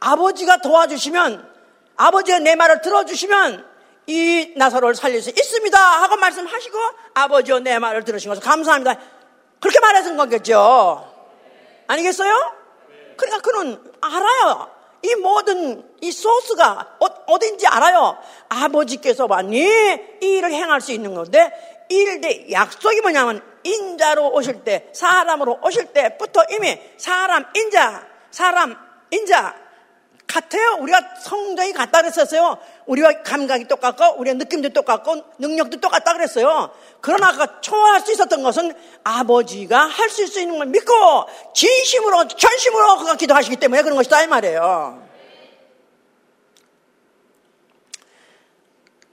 아버지가 도와주시면, 아버지가 내 말을 들어주시면 이 나사로를 살릴 수 있습니다. 하고 말씀하시고 아버지요 내 말을 들으신 것을 감사합니다. 그렇게 말해준 거겠죠. 아니겠어요? 그러니까 그는 알아요. 이 모든 이 소스가 어, 딘지 알아요. 아버지께서 많이 이 일을 행할 수 있는 건데 일대 약속이 뭐냐면 인자로 오실 때 사람으로 오실 때부터 이미 사람 인자 사람 인자 같아요. 우리가 성정이 같다 그랬었어요. 우리와 감각이 똑같고, 우리의 느낌도 똑같고, 능력도 똑같다 그랬어요. 그러나 그 초월할 수 있었던 것은 아버지가 할 수 있는 걸 믿고, 진심으로, 전심으로 그가 기도하시기 때문에 그런 것이다, 이 말이에요.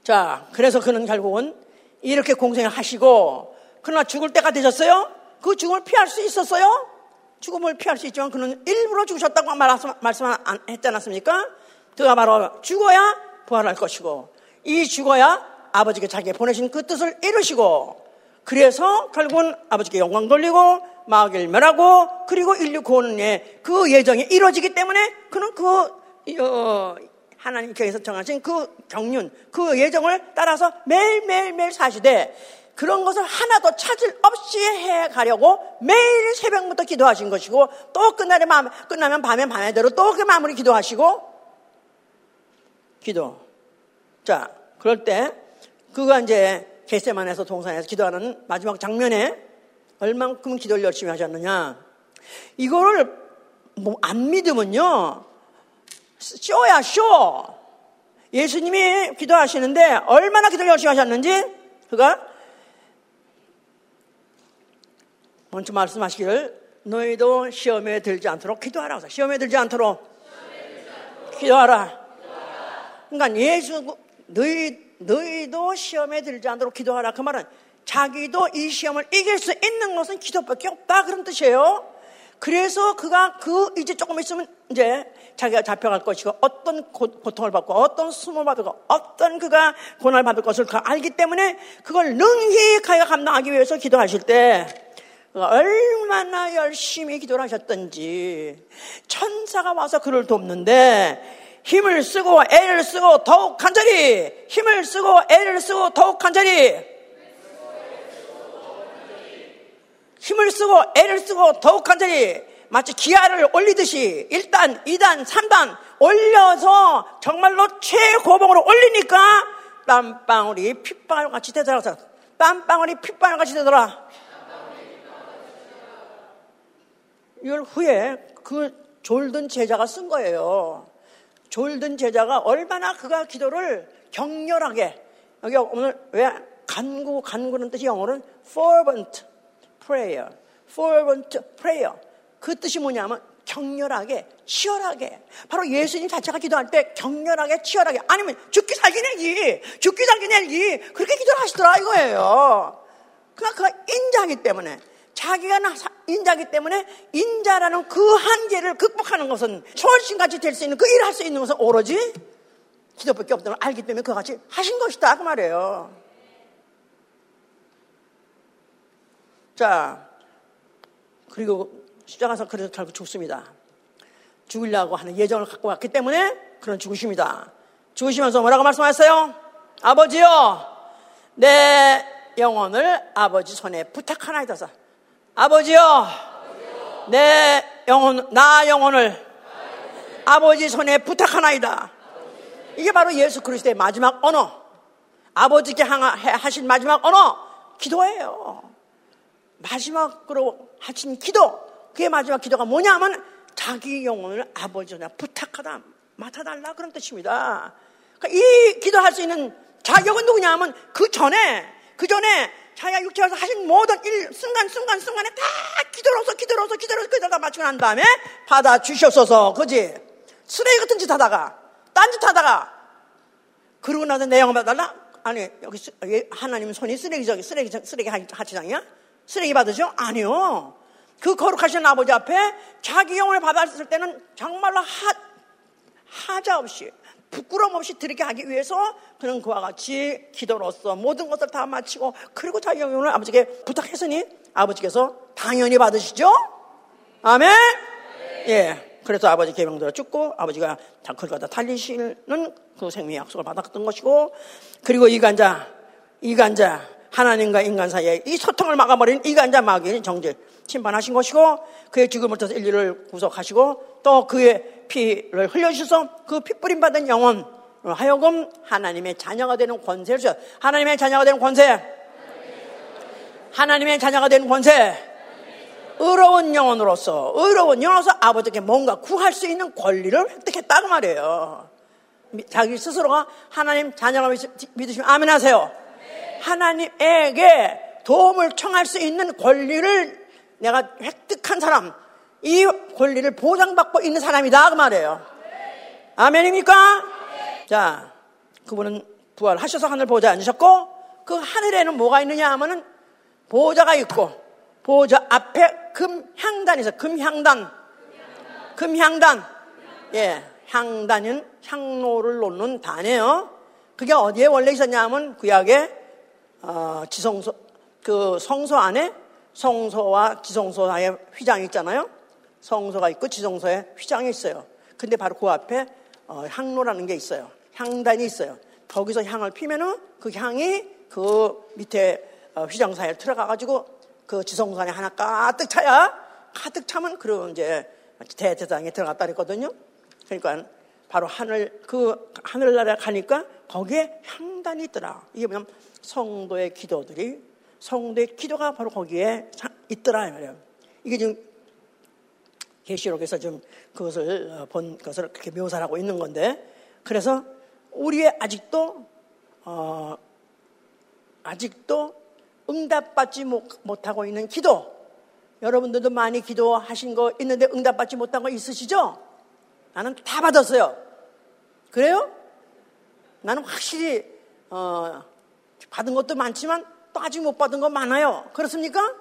자, 그래서 그는 결국은 이렇게 공생을 하시고, 그러나 죽을 때가 되셨어요? 그 죽음을 피할 수 있었어요? 죽음을 피할 수 있지만 그는 일부러 죽으셨다고 말씀했지 않았습니까? 그가 바로 죽어야 부활할 것이고 이 죽어야 아버지께 자기가 보내신 그 뜻을 이루시고 그래서 결국은 아버지께 영광 돌리고 마귀를 멸하고 그리고 인류 구원의 그 예정이 이루어지기 때문에 그는 그 어, 하나님께서 정하신 그 경륜 그 예정을 따라서 매일매일매일 사시되 그런 것을 하나도 차질 없이 해 가려고 매일 새벽부터 기도하신 것이고 또 끝나면, 밤, 끝나면 밤에 밤에대로 또 그 마무리 기도하시고 기도. 자, 그럴 때 그가 이제 게세만에서 동산에서 기도하는 마지막 장면에 얼만큼 기도를 열심히 하셨느냐. 이거를 뭐 안 믿으면요. 쇼야, 쇼. 예수님이 기도하시는데 얼마나 기도를 열심히 하셨는지 그가 먼저 말씀하시기를 너희도 시험에 들지 않도록 기도하라. 시험에 들지 않도록 기도하라. 그러니까 예수 너희 너희도 시험에 들지 않도록 기도하라. 그 말은 자기도 이 시험을 이길 수 있는 것은 기도밖에 없다 그런 뜻이에요. 그래서 그가 그 이제 조금 있으면 이제 자기가 잡혀갈 것이고 어떤 고 통을 받고 어떤 수모를 받고 어떤 그가 고난을 받을 것을 그 알기 때문에 그걸 능히 가야 감당하기 위해서 기도하실 때 얼마나 열심히 기도를 하셨던지 천사가 와서 그를 돕는데 힘을 쓰고 애를 쓰고 더욱 간절히 힘을 쓰고 애를 쓰고 더욱 간절히 힘을 쓰고 애를 쓰고 더욱 간절히 마치 기아를 올리듯이 1단, 2단, 3단 올려서 정말로 최고봉으로 올리니까 땀방울이 핏방울 같이 되더라. 땀방울이 핏방울 같이 되더라. 6월 후에 그 졸든 제자가 쓴 거예요. 졸든 제자가 얼마나 그가 기도를 격렬하게 여기 오늘 왜 간구 간구는 뜻이 영어로는 fervent prayer, fervent prayer 그 뜻이 뭐냐면 격렬하게 치열하게 바로 예수님 자체가 기도할 때 격렬하게 치열하게 아니면 죽기 살기 내기 죽기 살기 내기 그렇게 기도를 하시더라 이거예요. 그러니까 그가 인자하기 때문에 자기가 인자기 때문에 인자라는 그 한계를 극복하는 것은 초월신같이 될 수 있는 그 일을 할 수 있는 것은 오로지 기도밖에 없다는 걸 알기 때문에 그같이 하신 것이다 그 말이에요. 자, 그리고 십자가에서 그래서 결국 죽습니다. 죽으려고 하는 예정을 갖고 왔기 때문에 그런 죽으십니다. 죽으시면서 뭐라고 말씀하셨어요? 아버지요, 내 영혼을 아버지 손에 부탁하나이다. 아버지요, 내 영혼, 나 영혼을 아버지 손에 부탁하나이다. 이게 바로 예수 그리스도의 마지막 언어. 아버지께 하신 마지막 언어, 기도예요. 마지막으로 하신 기도. 그의 마지막 기도가 뭐냐면 자기 영혼을 아버지 손에 부탁하다, 맡아달라 그런 뜻입니다. 그러니까 이 기도할 수 있는 자격은 누구냐면 그 전에, 그 전에 자기가 육체에서 하신 모든 일, 순간, 순간, 순간에 다 기도로서, 기도로서, 기도로서, 기도가 마치고 난 다음에 받아 주시옵소서. 그지? 쓰레기 같은 짓 하다가, 딴짓 하다가, 그러고 나서 내 영혼 받달라? 아니, 여기 하나님 손이 쓰레기 저기, 쓰레기, 쓰레기 하치장이야? 쓰레기 받으죠? 아니요. 그 거룩하신 아버지 앞에 자기 영혼을 받았을 때는 정말로 하, 하자 없이 부끄러움 없이 드리게 하기 위해서 그는 그와 같이 기도로서 모든 것을 다 마치고 그리고 자기 영혼을 아버지께 부탁했으니 아버지께서 당연히 받으시죠? 아멘? 예. 그래서 아버지 계명대로 죽고 아버지가 그걸 갖다 달리시는 그 생명의 약속을 받았던 것이고 그리고 이간자, 이간자, 하나님과 인간 사이에 이 소통을 막아버린 이간자 마귀인 정죄. 심판하신 것이고 그의 죽음을 통해서 인류를 구속하시고 또 그의 피를 흘려주셔서 그 피 뿌림 받은 영혼 하여금 하나님의 자녀가 되는 권세를 주셨 하나님의 자녀가 되는 권세. 하나님의 자녀가 되는 권세. 의로운 영혼으로서 의로운 영혼으로서 아버지께 뭔가 구할 수 있는 권리를 획득했다고 말이에요. 자기 스스로가 하나님 자녀가 믿으시면 아멘 하세요 하나님에게 도움을 청할 수 있는 권리를 내가 획득한 사람, 이 권리를 보장받고 있는 사람이다. 그 말이에요. 아멘입니까? 자, 그분은 부활하셔서 하늘 보좌에 앉으셨고, 그 하늘에는 뭐가 있느냐 하면은 보좌가 있고, 보좌 앞에 금향단이 있어. 금향단. 금향단. 예. 향단은 향로를 놓는 단이에요. 그게 어디에 원래 있었냐 하면 구약에 어, 지성소, 그 성소 안에 성소와 지성소 사이에 휘장이 있잖아요. 성소가 있고 지성소에 휘장이 있어요. 근데 바로 그 앞에 어, 향로라는 게 있어요. 향단이 있어요. 거기서 향을 피면은 그 향이 그 밑에 어, 휘장 사이에 들어가가지고 그 지성소 안에 하나 가득 차야 가득 차면 그런 이제 대대장에 들어갔다 그랬거든요. 그러니까 바로 하늘 그 하늘나라에 가니까 거기에 향단이 있더라. 이게 뭐냐면 성도의 기도들이 성도의 기도가 바로 거기에 있더라 말이에요. 이게 지금 계시록에서 좀 그것을 어, 본 것을 그렇게 묘사를 하고 있는 건데 그래서 우리의 아직도 어, 아직도 응답받지 못하고 있는 기도 여러분들도 많이 기도하신 거 있는데 응답받지 못한 거 있으시죠? 나는 다 받았어요. 그래요? 나는 확실히 어, 받은 것도 많지만 또 아직 못 받은 거 많아요. 그렇습니까?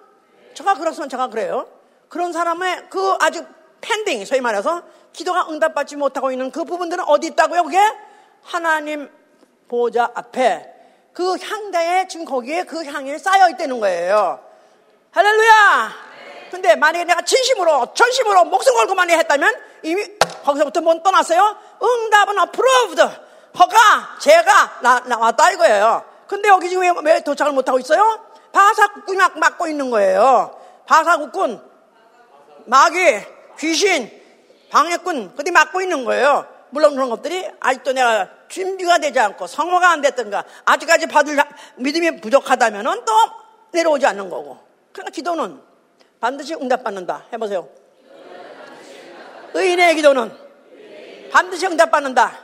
제가 그렇으면 제가 그래요. 그런 사람의 그 아직 팬딩, 소위 말해서 기도가 응답받지 못하고 있는 그 부분들은 어디 있다고요? 그게 하나님 보좌 앞에 그 향대에 지금 거기에 그 향이 쌓여 있다는 거예요. 할렐루야! 근데 만약에 내가 진심으로, 전심으로 목숨 걸고 많이 했다면 이미 거기서부터 못 떠났어요? 응답은 approved. 허가, 제가 나, 나왔다 이거예요. 근데 여기 지금 왜, 왜 도착을 못하고 있어요? 바사국군이 막 막고 있는 거예요. 바사국군, 마귀, 귀신, 방해꾼, 그들이 막고 있는 거예요. 물론 그런 것들이 아직도 내가 준비가 되지 않고 성화가 안 됐던가 아직까지 받을 믿음이 부족하다면 또 내려오지 않는 거고. 그러니까 기도는 반드시 응답받는다. 해보세요. 의인의 기도는 반드시 응답받는다.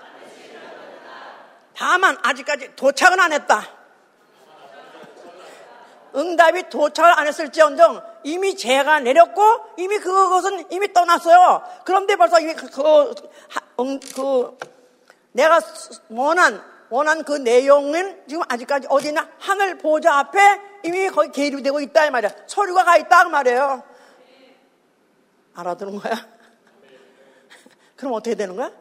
다만 아직까지 도착은 안 했다. 응답이 도착을 안 했을지언정 이미 재가 내렸고 이미 그것은 이미 떠났어요. 그런데 벌써 그, 그, 음, 그 내가 원한 원한 그 내용은 지금 아직까지 어디나 하늘 보좌 앞에 이미 거기 계류되고 있다 이 말이야. 서류가 가 있다 그 말이에요. 알아두는 거야? 그럼 어떻게 되는 거야?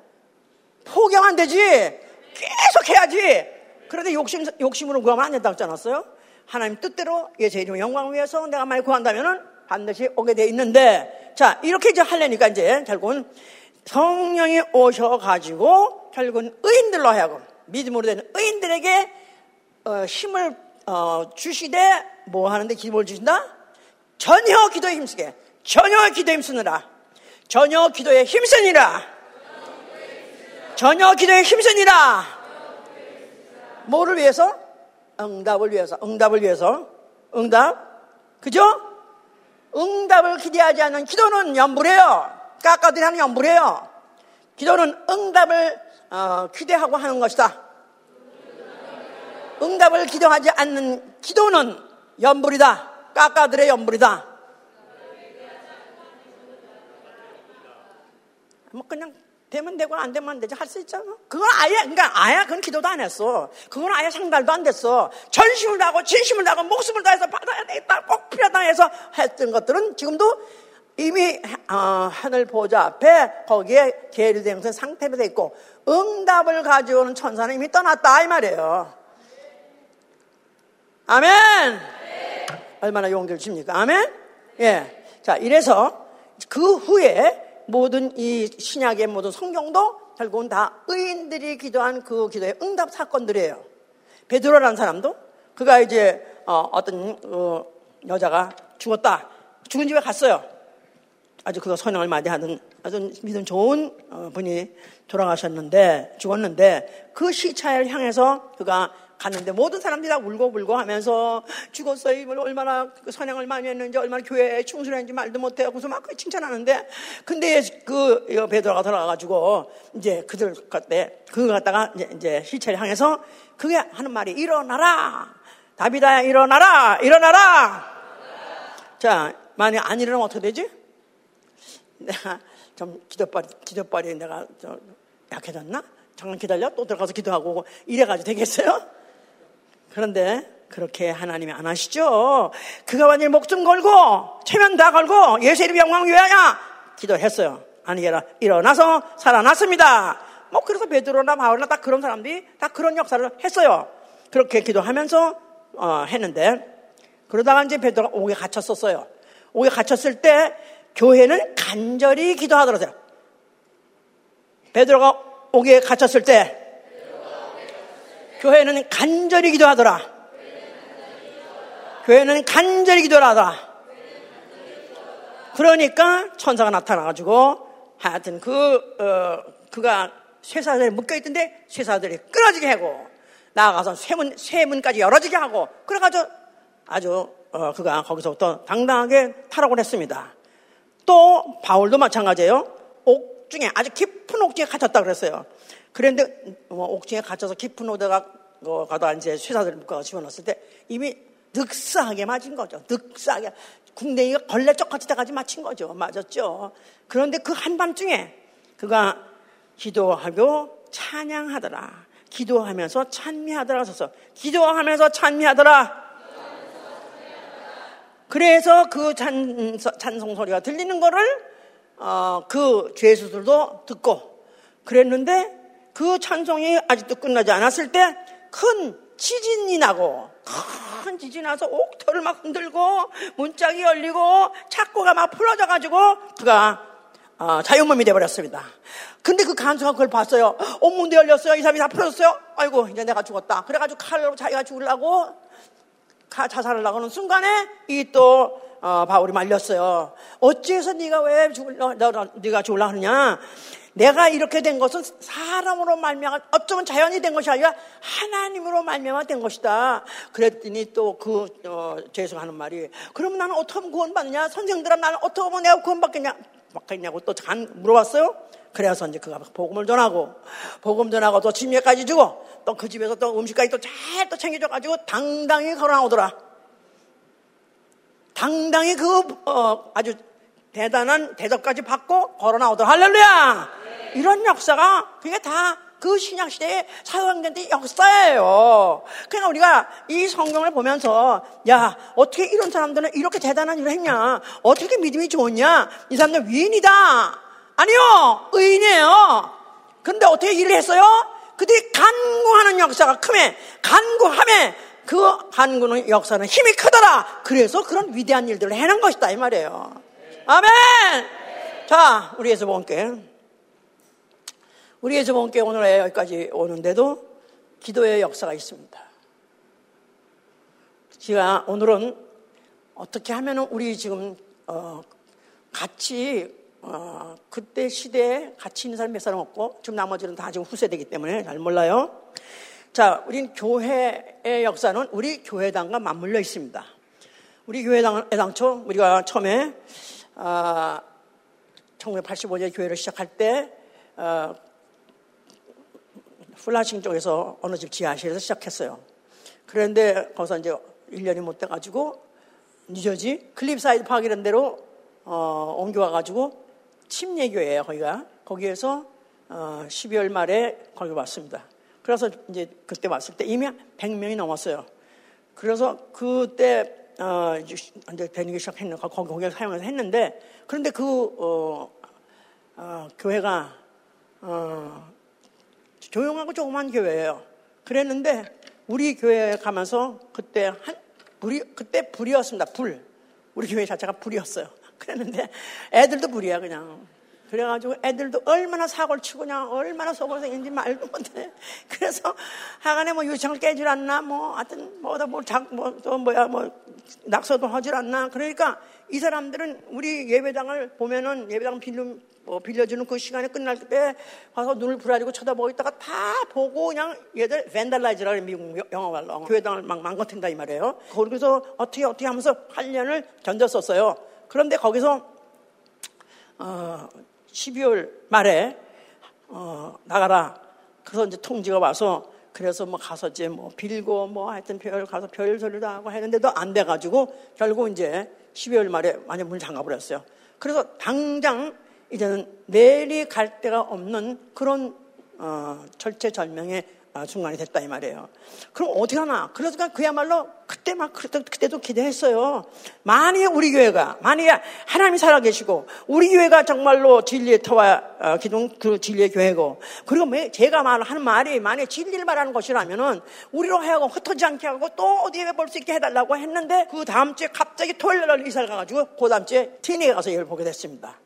포기하면 안 되지. 계속 해야지. 그런데 욕심, 욕심으로 구하면 안 된다고 했지 않았어요? 하나님 뜻대로 예수 이름 영광을 위해서 내가 많이 구한다면은 반드시 오게 돼 있는데 자 이렇게 이제 하려니까 이제 결국은 성령이 오셔가지고 결국은 의인들로 하여금 믿음으로 되는 의인들에게 어, 힘을 어, 주시되 뭐 하는데 기도를 주신다? 전혀 기도에 힘쓰게 전혀 기도에 힘쓰느라 전혀 기도에 힘쓰니라. 전혀 기도에 힘쓰니라. 뭐를 위해서? 응답을 위해서. 응답을 위해서. 응답. 그죠? 응답을 기대하지 않는 기도는 연불해요. 깎아들이 하는 연불해요. 기도는 응답을 어, 기대하고 하는 것이다. 응답을 기도하지 않는 기도는 연불이다. 깎아들의 연불이다 뭐 그냥 되면 되고 안 되면 안 되지 할 수 있잖아. 그건 아예 그러니까 아예 그건 기도도 안 했어. 그건 아예 상달도 안 됐어. 전심을 다하고 진심을 다하고 목숨을 다해서 받아야 되겠다. 꼭 필요하다 해서 했던 것들은 지금도 이미 어, 하늘 보좌 앞에 거기에 계류된 상태로 돼 있고 응답을 가져오는 천사는 이미 떠났다 이 말이에요. 아멘. 얼마나 용기를 줍니까? 아멘. 예. 자 이래서 그 후에 모든 이 신약의 모든 성경도 결국은 다 의인들이 기도한 그 기도의 응답 사건들이에요. 베드로라는 사람도 그가 이제 어, 떤 어, 여자가 죽었다. 죽은 집에 갔어요. 아주 그가 선행을 많이 하는 아주 믿음 좋은 어, 분이 돌아가셨는데 죽었는데 그 시차를 향해서 그가 갔는데 모든 사람들이 다 울고 불고 하면서 죽었어요. 얼마나 그 선행을 많이 했는지 얼마나 교회에 충실했는지 말도 못해요. 그래서 막 칭찬하는데 근데 그 베드로가 돌아가가지고 이제 그들 그때 그거 갖다가 이제, 시체를 향해서 그게 하는 말이 일어나라. 다비다야 일어나라. 일어나라. 자 만약 안 일어나면 어떻게 되지? 내가 좀 기도빨이 기도빨이 내가 좀 약해졌나? 잠깐 기다려 또 들어가서 기도하고 이래가지고 되겠어요? 그런데 그렇게 하나님이 안 하시죠. 그가 완전히 목숨 걸고 최면 다 걸고 예수 이름 영광 위하여 기도했어요. 아니게라 일어나서 살아났습니다. 뭐 그래서 베드로나 바울나 딱 그런 사람들이 다 그런 역사를 했어요. 그렇게 기도하면서 어, 했는데 그러다가 이제 베드로가 옥에 갇혔었어요. 옥에 갇혔을 때 교회는 간절히 기도하더라고요. 베드로가 옥에 갇혔을 때 교회는 간절히 기도하더라. 교회는 간절히 기도하더라. 그러니까 천사가 나타나가지고 하여튼 그, 어, 그가 쇠사들이 묶여있던데 쇠사들이 끊어지게 하고 나아가서 쇠문, 쇠문까지 열어지게 하고 그래가지고 아주 어, 그가 거기서부터 당당하게 타락을 했습니다. 또 바울도 마찬가지예요. 옥 중에 아주 깊은 옥 중에 갇혔다 그랬어요. 그런데 뭐 옥중에 갇혀서 깊은 오다가 어, 가다 이제 쇠사들 묶어 집어넣었을 때 이미 늑사하게 맞은 거죠. 늑사하게 궁뎅이가 걸레 쪽같이 다까지 맞힌 거죠. 맞았죠. 그런데 그 한밤중에 그가 기도하고 찬양하더라. 기도하면서 찬미하더라 서서 기도하면서 찬미하더라. 그래서 그 찬, 찬송 소리가 들리는 거를 어, 그 죄수들도 듣고 그랬는데 그 찬송이 아직도 끝나지 않았을 때 큰 지진이 나고 큰 지진이 나서 옥터를 막 흔들고 문짝이 열리고 착고가 막 풀어져 가지고 그가 어, 자유몸이 돼버렸습니다. 근데 그 간수가 그걸 봤어요. 온문도 열렸어요. 이 사람이 다 풀어졌어요. 아이고 이제 내가 죽었다. 그래가지고 칼로 자기가 죽으려고 자살을 하고는 순간에 이 또 어, 바울이 말렸어요. 어찌해서 네가 왜 죽을라, 네가 죽을라 하느냐? 내가 이렇게 된 것은 사람으로 말미암아 어쩌면 자연이 된 것이 아니라 하나님으로 말미암아 된 것이다. 그랬더니 또그 어, 죄수 하는 말이 그럼 나는 어떻게 하면 구원받느냐? 선생들아 나는 어떻게 하면 내가 구원받겠냐? 받겠냐고 또 물어봤어요. 그래서 이제 그가 복음을 전하고 복음 전하고 또 침례까지 주고 또 그 집에서 또 음식까지 또 잘 또 챙겨줘 가지고 당당히 걸어 나오더라. 당당히 그 어, 아주 대단한 대접까지 받고 걸어 나오더라. 할렐루야! 이런 역사가 그게 다 그 신약 시대의 사도행전의 역사예요. 그러니까 우리가 이 성경을 보면서 야 어떻게 이런 사람들은 이렇게 대단한 일을 했냐? 어떻게 믿음이 좋냐? 이 사람들 위인이다. 아니요, 의인이에요. 근데 어떻게 일을 했어요? 그들이 간구하는 역사가 크매, 간구함에 그 한국의 역사는 힘이 크더라. 그래서 그런 위대한 일들을 해낸 것이다 이 말이에요. 아멘. 자, 우리 예수 본께 우리 예수 본께 오늘 여기까지 오는데도 기도의 역사가 있습니다. 제가 오늘은 어떻게 하면 우리 지금 어, 같이 어, 그때 시대에 같이 있는 사람 몇 사람 없고 지금 나머지는 다 지금 후세되기 때문에 잘 몰라요. 자, 우린 교회의 역사는 우리 교회당과 맞물려 있습니다. 우리 교회당 애당초 우리가 처음에 아, 1985년 교회를 시작할 때 어, 플라싱 쪽에서 어느 집 지하실에서 시작했어요. 그런데 거기서 이제 1년이 못 돼가지고 뉴저지 클립사이드 파크 이런 데로 어, 옮겨와가지고 침례교회예요 거기가 거기에서 어, 12월 말에 거기 왔습니다. 그래서 이제 그때 왔을 때 이미 100명이 넘었어요. 그래서 그때 어, 이제 되기 시작했는 거기 거기를 사용해서 했는데 그런데 그 어, 어, 교회가 어, 조용하고 조그만 교회예요. 그랬는데 우리 교회에 가면서 그때 한 불이 그때 불이었습니다. 불. 우리 교회 자체가 불이었어요. [laughs] 그랬는데 애들도 불이야 그냥. 그래가지고 애들도 얼마나 사고를 치고 그냥 얼마나 속고생인지 말도 못해. [laughs] 그래서 하간에 뭐 유치원을 깨질 않나, 뭐, 하여튼, 뭐다, 뭐, 작, 뭐, 또 뭐야, 뭐, 낙서도 하질 않나. 그러니까 이 사람들은 우리 예배당을 보면은 예배당 빌려, 뭐 빌려주는 그 시간에 끝날 때 와서 눈을 부라지고 쳐다보고 있다가 다 보고 그냥 얘들 벤달라이즈라 고 미국 영어 말로 교회당을 막 망가뜨린다 이 말이에요. 거기서 어떻게 어떻게 하면서 8년을 견뎠었어요. 그런데 거기서 어, 12월 말에 어, 나가라. 그래서 이제 통지가 와서 그래서 뭐 가서 이제 뭐 빌고 뭐 하여튼 별 가서 별 소리도 하고 했는데도 안 돼가지고 결국 이제 12월 말에 완전 문을 잠가버렸어요. 그래서 당장 이제는 내리 갈 데가 없는 그런 어, 절체절명의 아, 순간이 됐다 이 말이에요. 그럼 어떻게 하나? 그러니까 그야말로 그때 막 그때도 기대했어요. 만약에 우리 교회가 만약에 하나님이 살아계시고 우리 교회가 정말로 진리의 터와 어, 기둥 그 진리의 교회고 그리고 제가 말하는 말이 만약에 진리를 말하는 것이라면은 우리로 하여금 흩어지지 않게 하고 또 어디에 볼 수 있게 해달라고 했는데 그 다음 주에 갑자기 토요일 날 이사를 가가지고 그 다음 주에 티니에 가서 이걸 보게 됐습니다.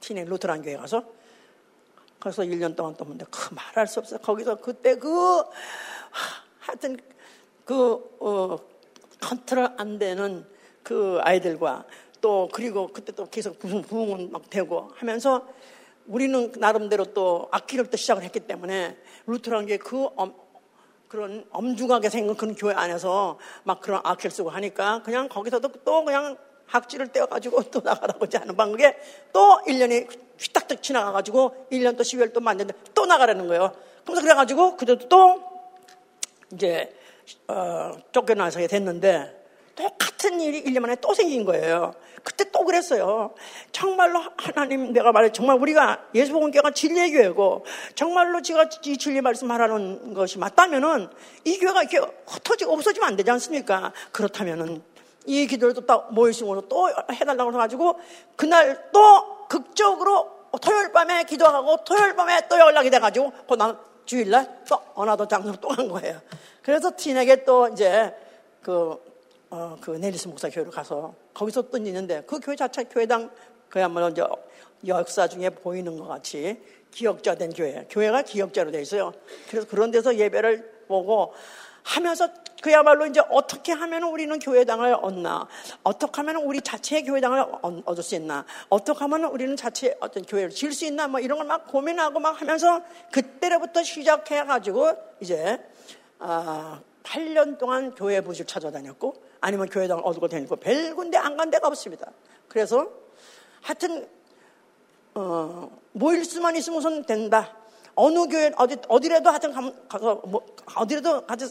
티니 루트란 교회 가서 그래서 1년 동안 또 보는데 그 말할 수 없어. 거기서 그때 그 하여튼 그 어, 컨트롤 안 되는 그 아이들과 또 그리고 그때 또 계속 부흥 부흥은 막 되고 하면서 우리는 나름대로 또 악기를 또 시작을 했기 때문에 Lutheran 게 그 그런 엄중하게 생긴 그런 교회 안에서 막 그런 악기를 쓰고 하니까 그냥 거기서도 또 그냥 딱지를 떼어가지고 또 나가라고 하는 바람에 또 1년이 휘딱딱 지나가가지고 1년 또 12월 또 만났는데 또 나가라는 거예요. 그래서 그래가지고 그때도 또 이제 어, 쫓겨나서 됐는데 똑같은 일이 1년 만에 또 생긴 거예요. 그때 또 그랬어요. 정말로 하나님 내가 말해 정말 우리가 예수 복음교회가 진리의 교회고 정말로 제가 이 진리 말씀하라는 것이 맞다면은 이 교회가 이렇게 흩어지고 없어지면 안 되지 않습니까? 그렇다면은 이 기도를 또 모일심으로 또 해달라고 해가지고 그날 또 극적으로 토요일 밤에 기도하고 토요일 밤에 또 연락이 돼가지고 그다음 주일날 또 another 장소로 또 간 거예요. 그래서 티에게 또 이제 그, 어, 그 네리스 목사 교회로 가서 거기서 또 있는데 그 교회 자체 교회당 그야말로 이제 역사 중에 보이는 것 같이 기역자 된 교회. 교회가 기역자로 돼 있어요. 그래서 그런 데서 예배를 보고 하면서 그야말로 이제 어떻게 하면 우리는 교회당을 얻나? 어떻게 하면 우리 자체의 교회당을 얻을 수 있나? 어떻게 하면 우리는 자체 어떤 교회를 지을 수 있나? 뭐 이런 걸 막 고민하고 막 하면서 그때로부터 시작해가지고 이제 아, 8년 동안 교회 부지를 찾아다녔고 아니면 교회당을 얻고 다니고 별 군데 안 간 데가 없습니다. 그래서 하여튼 어, 모일 수만 있으면 우선 된다. 어느 교회 어디 어디라도 하여튼 가서 뭐 어디라도 가서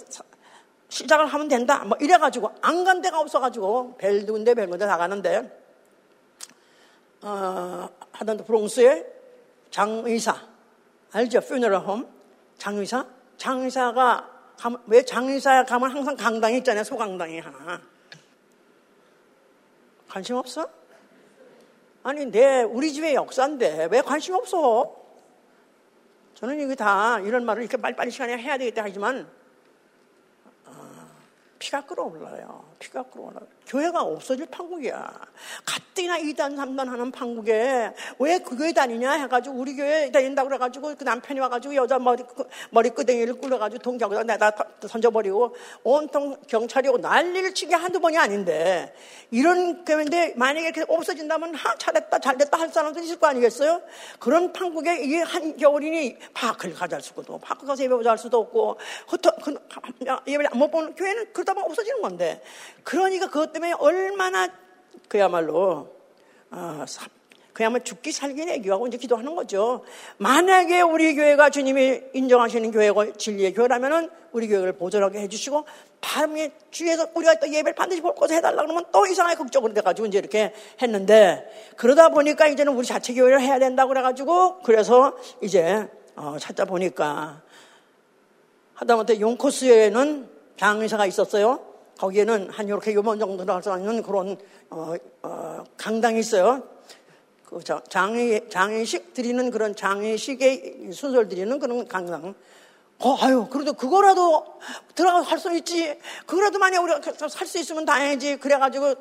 시작을 하면 된다. 뭐 이래 가지고 안 간 데가 없어 가지고 벨드군데 벨군데 나가는데 어, 하던 브롱스의 장의사 알죠? 퓨너럴 홈 장의사 장의사가 왜 장의사 가면 항상 강당이 있잖아요. 소강당이 하나. 관심 없어? 아니 내 우리 집의 역사인데 왜 관심 없어? 저는 이게 다 이런 말을 이렇게 빨리빨리 시간에 해야 되겠다 하지만 어, 피가 끓어올라요. 피가 끓어올라요. 교회가 없어질 판국이야. 가뜩이나 2단, 3단 하는 판국에 왜 그 교회 다니냐 해가지고 우리 교회 다닌다고 그래가지고 그 남편이 와가지고 여자 머리, 머리 끄댕이를 꿀려가지고 동경에다 내다 던져버리고 온통 경찰이 오고 난리를 치게 한두 번이 아닌데 이런 교회인데 만약에 이렇게 없어진다면 하, 잘했다, 잘됐다 할 사람도 있을 거 아니겠어요? 그런 판국에 이 한겨울이니 파크를 가져갈 수도 없고 파크 가서 예배 보자 할 수도 없고 흩어, 그, 예배를 못 보는 교회는 그러다 보면 없어지는 건데 그러니까 그것 때문에 얼마나 그야말로 어, 그야말로 죽기 살기 내기하고 이제 기도하는 거죠. 만약에 우리 교회가 주님이 인정하시는 교회고 진리의 교회라면은 우리 교회를 보존하게 해주시고 밤에 주에서 우리가 또 예배를 반드시 볼 것을 해달라 그러면 또 이상하게 걱정을 돼가지고 이제 이렇게 했는데 그러다 보니까 이제는 우리 자체 교회를 해야 된다고 그래가지고 그래서 이제 어, 찾아보니까 하다못해 용코스에는 장의사가 있었어요. 거기에는 한 이렇게 요번 정도 할 수 있는 그런 어, 어, 강당이 있어요. 그 장애 장애식 드리는 그런 장애식의 순서를 드리는 그런 강당. 어, 아유, 그래도 그거라도 들어가서 할 수 있지. 그거라도 만약 우리가 살 수 있으면 다행이지. 그래가지고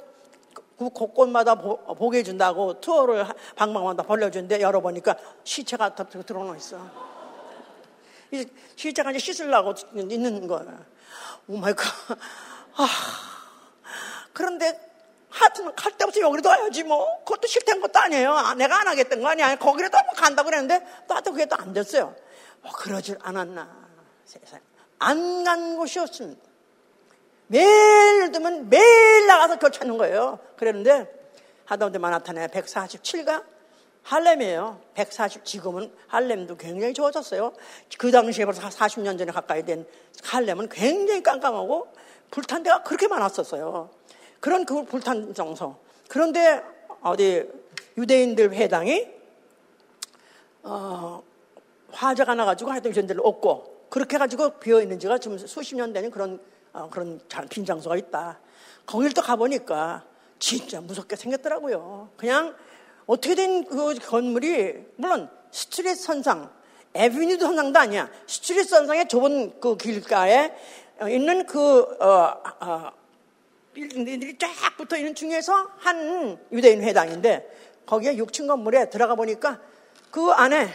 그 곳곳마다 보, 게 해준다고 투어를 방방마다 벌려주는데 열어보니까 시체가 다 들어놓아 있어. 시체가 이제 씻으려고 있는 거야. Oh my God. 아, 그런데 하여튼 갈 때부터 여기로 와야지 뭐. 그것도 싫다는 것도 아니에요. 아, 내가 안 하겠다는 거 아니야. 거기라도 한번 간다고 그랬는데 나도 그게 또 안 됐어요. 뭐 그러질 않았나. 세상에. 안 간 곳이 없습니다. 매일 들면 매일 나가서 그걸 찾는 거예요. 그랬는데 하다못해 마나탄에 147가 할렘이에요. 140, 지금은 할렘도 굉장히 좋아졌어요. 그 당시에 벌써 40년 전에 가까이 된 할렘은 굉장히 깜깜하고 불탄 데가 그렇게 많았었어요. 그런 그 불탄 정서. 그런데 어디 유대인들 회당이 어, 화재가 나가지고 하여튼 데를 없고 그렇게 해가지고 비어 있는 지가 지금 수십 년 되는 그런 어, 그런 빈 장소가 있다. 거길 또 가보니까 진짜 무섭게 생겼더라고요. 그냥 어떻게 된 그 건물이 물론 street 선상, avenue도 선상도 아니야. street 선상의 좁은 그 길가에 있는 그 어, 어, 빌딩들이 쫙 붙어 있는 중에서 한 유대인 회당인데 거기에 6층 건물에 들어가 보니까 그 안에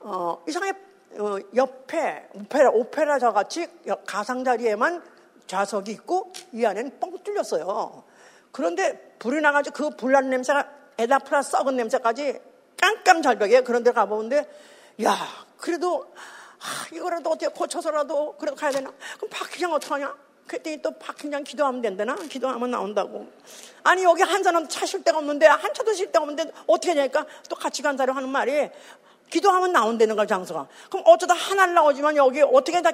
어, 이상하게 어, 옆에 오페라, 오페라자 같이 가상자리에만 좌석이 있고 이 안에는 뻥 뚫렸어요. 그런데 불이 나가지고 그 불난 냄새가 에다프라 썩은 냄새까지 깜깜잘벽에 그런 데 가보는데 야 그래도 아, 이거라도 어떻게 고쳐서라도 그래도 가야 되나? 그럼 박희장 어떡하냐? 그랬더니 또 박희장 기도하면 된다나? 기도하면 나온다고. 아니, 여기 한 사람 차실 데가 없는데, 한 차도 쉴 데가 없는데, 어떻게 하냐니까 또 같이 간 사람 하는 말이, 기도하면 나온다는 거야, 장소가. 그럼 어쩌다 하나를 나오지만 여기 어떻게 다,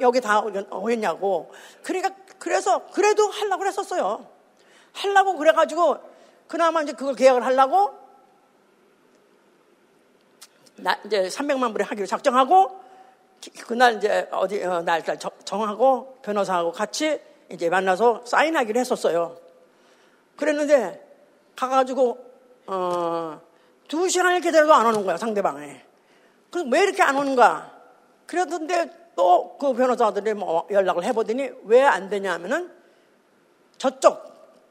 여기 다 했냐고. 그러니까, 그래서, 그래도 하려고 그랬었어요. 하려고 그래가지고, 그나마 이제 그걸 계약을 하려고, 나, 이제 300만 불에 하기로 작정하고, 그날 이제 어디 어, 날짜 정하고 변호사하고 같이 이제 만나서 사인하기로 했었어요. 그랬는데 가가지고 어, 두 시간을 기다려도 안 오는 거야 상대방에. 그래서 왜 이렇게 안 오는가? 그랬는데 또 그 변호사들이 뭐 연락을 해보더니 왜 안 되냐면은 저쪽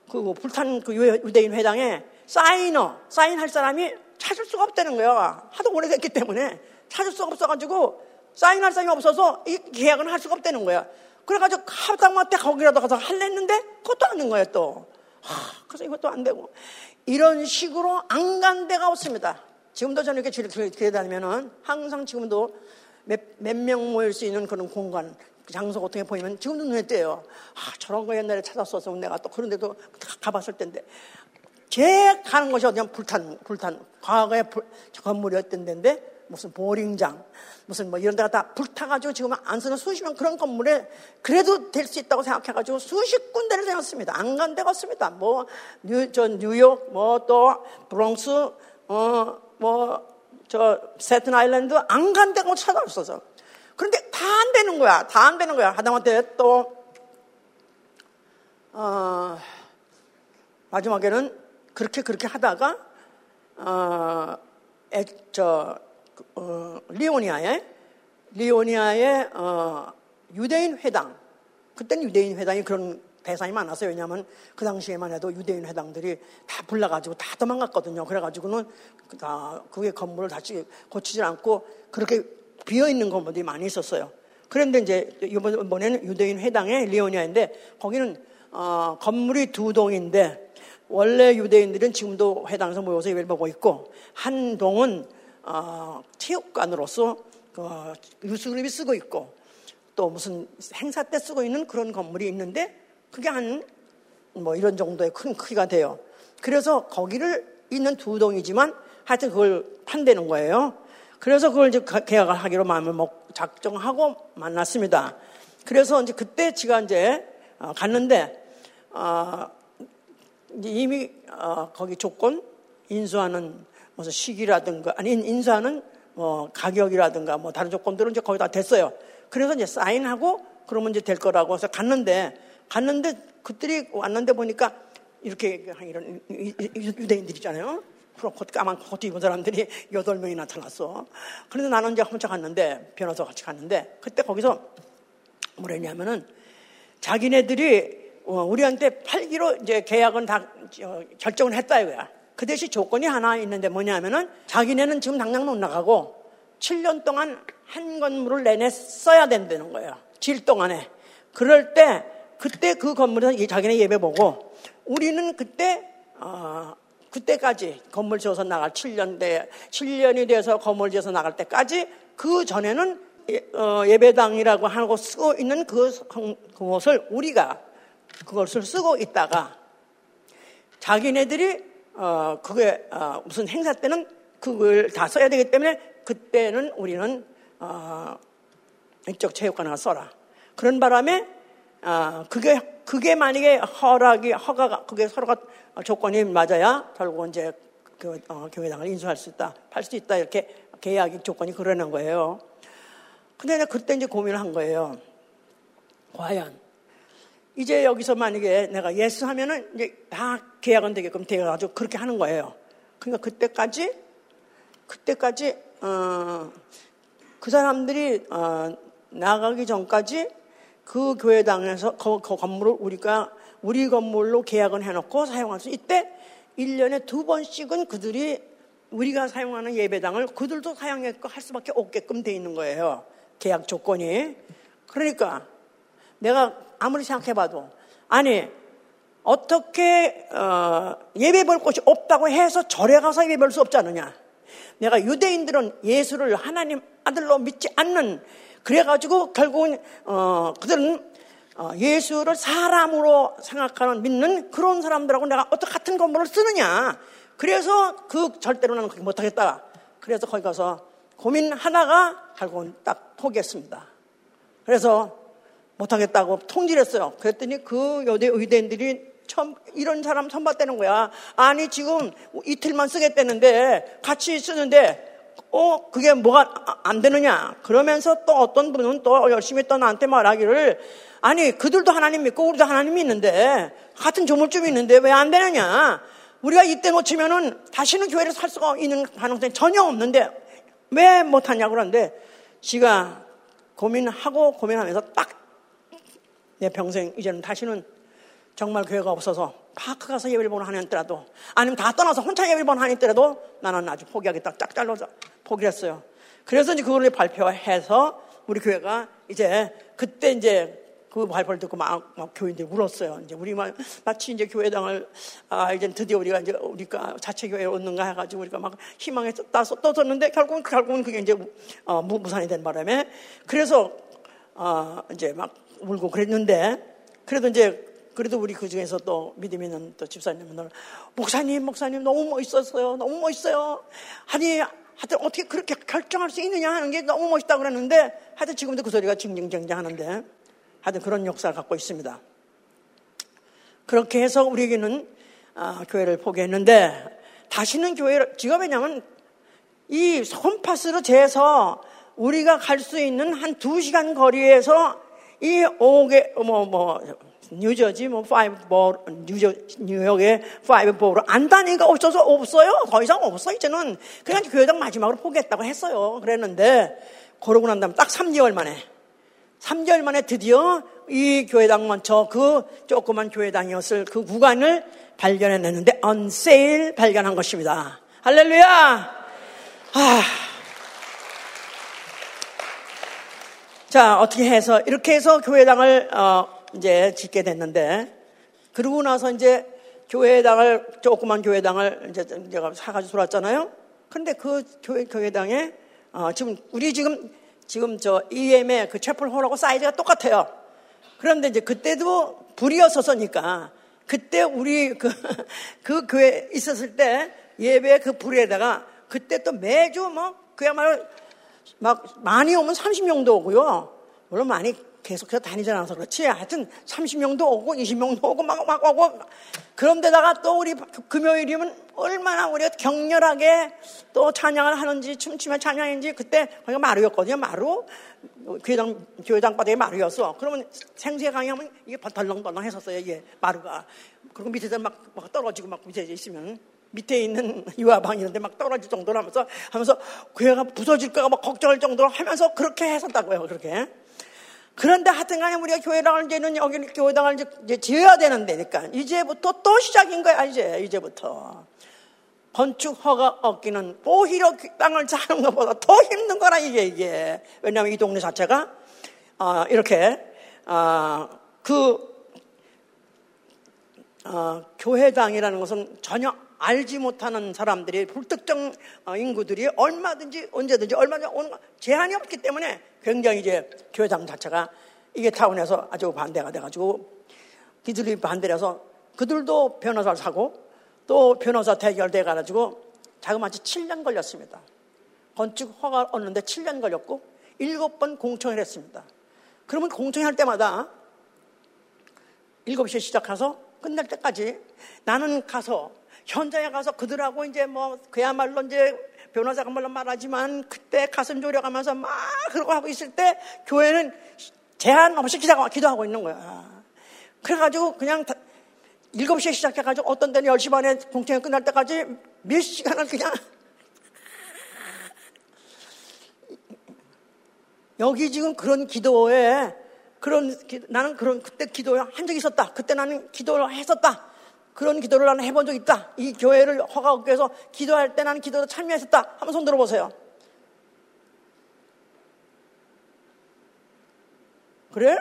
그 불탄 그 유대인 회당에 사인어 사인할 사람이 찾을 수가 없다는 거야. 하도 오래됐기 때문에 찾을 수가 없어가지고 사인할 사람이 없어서 이 계약은 할 수가 없다는 거야. 그래가지고 하다못해 거기라도 가서 할랬는데 그것도 안 된 거예요 또. 하, 그래서 이것도 안 되고 이런 식으로 안 간 데가 없습니다. 지금도 저는 이렇게 교회 다니면은 항상 지금도 몇 명 모일 수 있는 그런 공간 장소 같은 게 보이면 지금도 눈에 띄어요. 아, 저런 거 옛날에 찾았어서 내가 또 그런 데도 가봤을 텐데. 제 가는 곳이 어디냐 불탄, 불탄. 과거에 불, 건물이었던 데인데 무슨 보링장, 무슨 뭐 이런 데가 다 불타가지고 지금 안 쓰는 수십 명 그런 건물에 그래도 될 수 있다고 생각해가지고 수십 군데를 다녔습니다. 안 간 데가 없습니다. 뭐, 뉴, 저 뉴욕, 뭐 또 브롱스, 어, 뭐, 저 Staten Island 안 간 데가 찾아없어서. 그런데 다 안 되는 거야. 다 안 되는 거야. 하다못해 또, 어, 마지막에는 그렇게 그렇게 하다가, 어, 애, 저, 어, 리오니아에 리오니아의 어, 유대인 회당 그때는 유대인 회당이 그런 대상이 많았어요. 왜냐하면 그 당시에만 해도 유대인 회당들이 다 불나가지고 다 도망갔거든요. 그래가지고는 다 그게 건물을 다시 고치질 않고 그렇게 비어 있는 건물들이 많이 있었어요. 그런데 이제 이번에는 유대인 회당의 리오니아인데 거기는 어, 건물이 두 동인데 원래 유대인들은 지금도 회당에서 모여서 예배를 보고 있고 한 동은 어, 체육관으로서 그 유수그룹이 쓰고 있고 또 무슨 행사 때 쓰고 있는 그런 건물이 있는데 그게 한 뭐 이런 정도의 큰 크기가 돼요. 그래서 거기를 있는 두 동이지만 하여튼 그걸 판대는 거예요. 그래서 그걸 이제 계약을 하기로 마음을 먹, 작정하고 만났습니다. 그래서 이제 그때 제가 이제 어, 갔는데, 어, 이미 어, 거기 조건, 인수하는 무슨 시기라든가, 아니, 인수하는 뭐 가격이라든가 뭐 다른 조건들은 이제 거의 다 됐어요. 그래서 이제 사인하고 그러면 이제 될 거라고 해서 갔는데, 갔는데 그들이 왔는데 보니까 이렇게 이런 유대인들이잖아요. 프로코트 까만 코트 입은 사람들이 여덟 명이 나타났어. 그런데 나는 이제 혼자 갔는데 변호사 같이 갔는데 그때 거기서 뭐랬냐면은 자기네들이 어, 우리한테 팔기로 이제 계약은 다 결정을 했다 이거야. 그 대신 조건이 하나 있는데 뭐냐면은 자기네는 지금 당장 못 나가고 7년 동안 한 건물을 내내 써야 된다는 거예요. 질 동안에. 그럴 때 그때 그 건물에서 자기네 예배 보고 우리는 그때 어, 그때까지 건물 지어서 나갈 7년 대 7년이 돼서 건물 지어서 나갈 때까지 그 전에는 예, 어, 배당이라고 하고 쓰고 있는 그, 그것을 우리가 그것을 쓰고 있다가 자기네들이 어, 그게 어, 무슨 행사 때는 그걸 다 써야 되기 때문에 그때는 우리는 어, 이쪽 체육관 을 써라. 그런 바람에 아, 그게, 그게 만약에 허락이, 허가가, 그게 서로가 조건이 맞아야 결국 이제 그, 어, 교회당을 인수할 수 있다, 팔 수 있다, 이렇게 계약이 조건이 그러는 거예요. 근데 그때 이제 고민을 한 거예요. 과연, 이제 여기서 만약에 내가 yes 하면은 이제 다 계약은 되게끔 되어가지고 그렇게 하는 거예요. 그러니까 그때까지, 그때까지, 어, 그 사람들이, 어, 나가기 전까지 그 교회당에서 그, 그 건물을 우리가 우리 건물로 계약을 해놓고 사용할 수 있대 1년에 두 번씩은 그들이 우리가 사용하는 예배당을 그들도 사용할 수밖에 없게끔 돼 있는 거예요. 계약 조건이. 그러니까 내가 아무리 생각해봐도 아니 어떻게 어, 예배 볼 곳이 없다고 해서 절에 가서 예배 볼 수 없지 않느냐. 내가 유대인들은 예수를 하나님 아들로 믿지 않는 그래가지고 결국은 어, 그들은 어, 예수를 사람으로 생각하는 믿는 그런 사람들하고 내가 어떻게 같은 건물을 쓰느냐. 그래서 그 절대로 나는 그렇게 못하겠다. 그래서 거기 가서 고민하다가 결국은 딱 포기했습니다. 그래서 못하겠다고 통지했어요. 그랬더니 그 여대 의대인들이 처음 이런 사람 선봤다는 거야. 아니 지금 이틀만 쓰겠다는데 같이 쓰는데 어, 그게 뭐가 안 되느냐. 그러면서 또 어떤 분은 또 열심히 또 나한테 말하기를, 아니, 그들도 하나님 믿고 우리도 하나님 믿는데, 같은 조물쯤이 있는데 왜 안 되느냐. 우리가 이때 놓치면은 다시는 교회를 살 수가 있는 가능성이 전혀 없는데, 왜 못하냐고 그러는데, 지가 고민하고 고민하면서 딱 내 평생 이제는 다시는 정말 교회가 없어서 파크 가서 예배를 보는 한해 때라도 아니면 다 떠나서 혼자 예배를 보는 한해 때라도 나는 아주 포기하겠다 짝 잘라서 포기했어요. 그래서 이제 그걸 발표해서 우리 교회가 이제 그때 이제 그 발표를 듣고 막, 막 교인들이 울었어요. 이제 우리 만 마치 이제 교회당을 아 이제 드디어 우리가 이제 우리가 자체 교회에 얻는가 해가지고 우리가 막 희망에 따서 떠졌는데 결국은 결국은 그게 이제 어, 무산이 된 바람에 그래서 어, 이제 막 울고 그랬는데 그래도 이제 그래도 우리 그 중에서 또 믿음 있는 또 집사님은 목사님, 목사님 너무 멋있었어요. 너무 멋있어요. 아니, 하여튼 어떻게 그렇게 결정할 수 있느냐 하는 게 너무 멋있다 그랬는데 하여튼 지금도 그 소리가 징징쟁쟁 하는데 하여튼 그런 역사를 갖고 있습니다. 그렇게 해서 우리에게는 아, 교회를 포기했는데 다시는 교회를, 지금 왜냐면 이 홈파스로 재서 우리가 갈 수 있는 한 두 시간 거리에서 이 오게, 뭐, 뭐, 뉴저지 뭐 five borough 뉴저 뉴욕의 five borough를 안 다닌 데가 없어서 없어요. 더 이상 없어 이제는 그냥 교회당 마지막으로 포기했다고 했어요. 그랬는데 그러고 난 다음에 딱 3개월 만에 3개월 만에 드디어 이 교회당 먼저 그 조그만 교회당이었을 그 구간을 발견해냈는데 on sale 발견한 것입니다. 할렐루야! 아. 자, 어떻게 해서, 이렇게 해서 교회당을, 어, 이제 짓게 됐는데, 그러고 나서 이제 교회당을, 조그만 교회당을 이제 제가 사가지고 들어왔잖아요. 그런데 그 교회, 교회당에, 어, 지금, 우리 지금, 지금 저 EM의 그 채플 홀하고 사이즈가 똑같아요. 그런데 이제 그때도 불이었었으니까, 그때 우리 그, [laughs] 그 교회 있었을 때 예배 그 불에다가 그때 또 매주 뭐 그야말로 막 많이 오면 30명도 오고요. 물론 많이 계속해서 다니지 않아서 그렇지. 하여튼 30명도 오고 20명도 오고 막, 막 오고. 그런데다가 또 우리 금요일이면 얼마나 우리가 격렬하게 또 찬양을 하는지 춤추며 찬양인지 그때 거기가 마루였거든요. 마루. 교회당, 교회당 바닥에 마루였어. 그러면 생수에 강의하면 이게 덜렁덜렁 했었어요. 이게 마루가. 그리고 밑에서 막, 막 떨어지고 막 밑에 있으면 밑에 있는 [laughs] 유아방 이런 데 막 떨어질 정도로 하면서 하면서 교회가 부서질까가 막 걱정할 정도로 하면서 그렇게 했었다고요. 그렇게. 그런데 하여튼 간에 우리가 교회당을 이제는 여기 교회당을 이제 지어야 되는 데니까 이제부터 또 시작인 거야, 이제, 이제부터. 건축 허가 얻기는 오히려 땅을 사는 것보다 더 힘든 거라, 이게, 이게. 왜냐하면 이 동네 자체가, 어, 이렇게, 어, 그, 어, 교회당이라는 것은 전혀 알지 못하는 사람들이 불특정 어, 인구들이 얼마든지 언제든지 얼마든지 제한이 없기 때문에 굉장히 이제 교회당 자체가 이게 타운에서 아주 반대가 돼가지고 그들이 반대를 해서 그들도 변호사를 사고 또 변호사 대결돼 가지고 자그마치 7년 걸렸습니다. 건축 허가 얻는데 7년 걸렸고 7번 공청을 했습니다. 그러면 공청할 때마다 7시에 시작해서 끝날 때까지 나는 가서 현장에 가서 그들하고 이제 뭐 그야말로 이제 변호사가 물론 말하지만 그때 가슴 졸여가면서 막 그러고 하고 있을 때 교회는 제한 없이 기도하고 있는 거야. 그래가지고 그냥 7시에 시작해가지고 어떤 때는 10시 반에 공청회 끝날 때까지 몇 시간을 그냥 [laughs] 여기 지금 그런 기도에 그런 나는 그런 그때 기도를 한 적이 있었다. 그때 나는 기도를 했었다. 그런 기도를 나는 해본 적 있다. 이 교회를 허가 얻기 위해서 기도할 때 나는 기도에 참여했었다. 한번 손 들어보세요. 그래?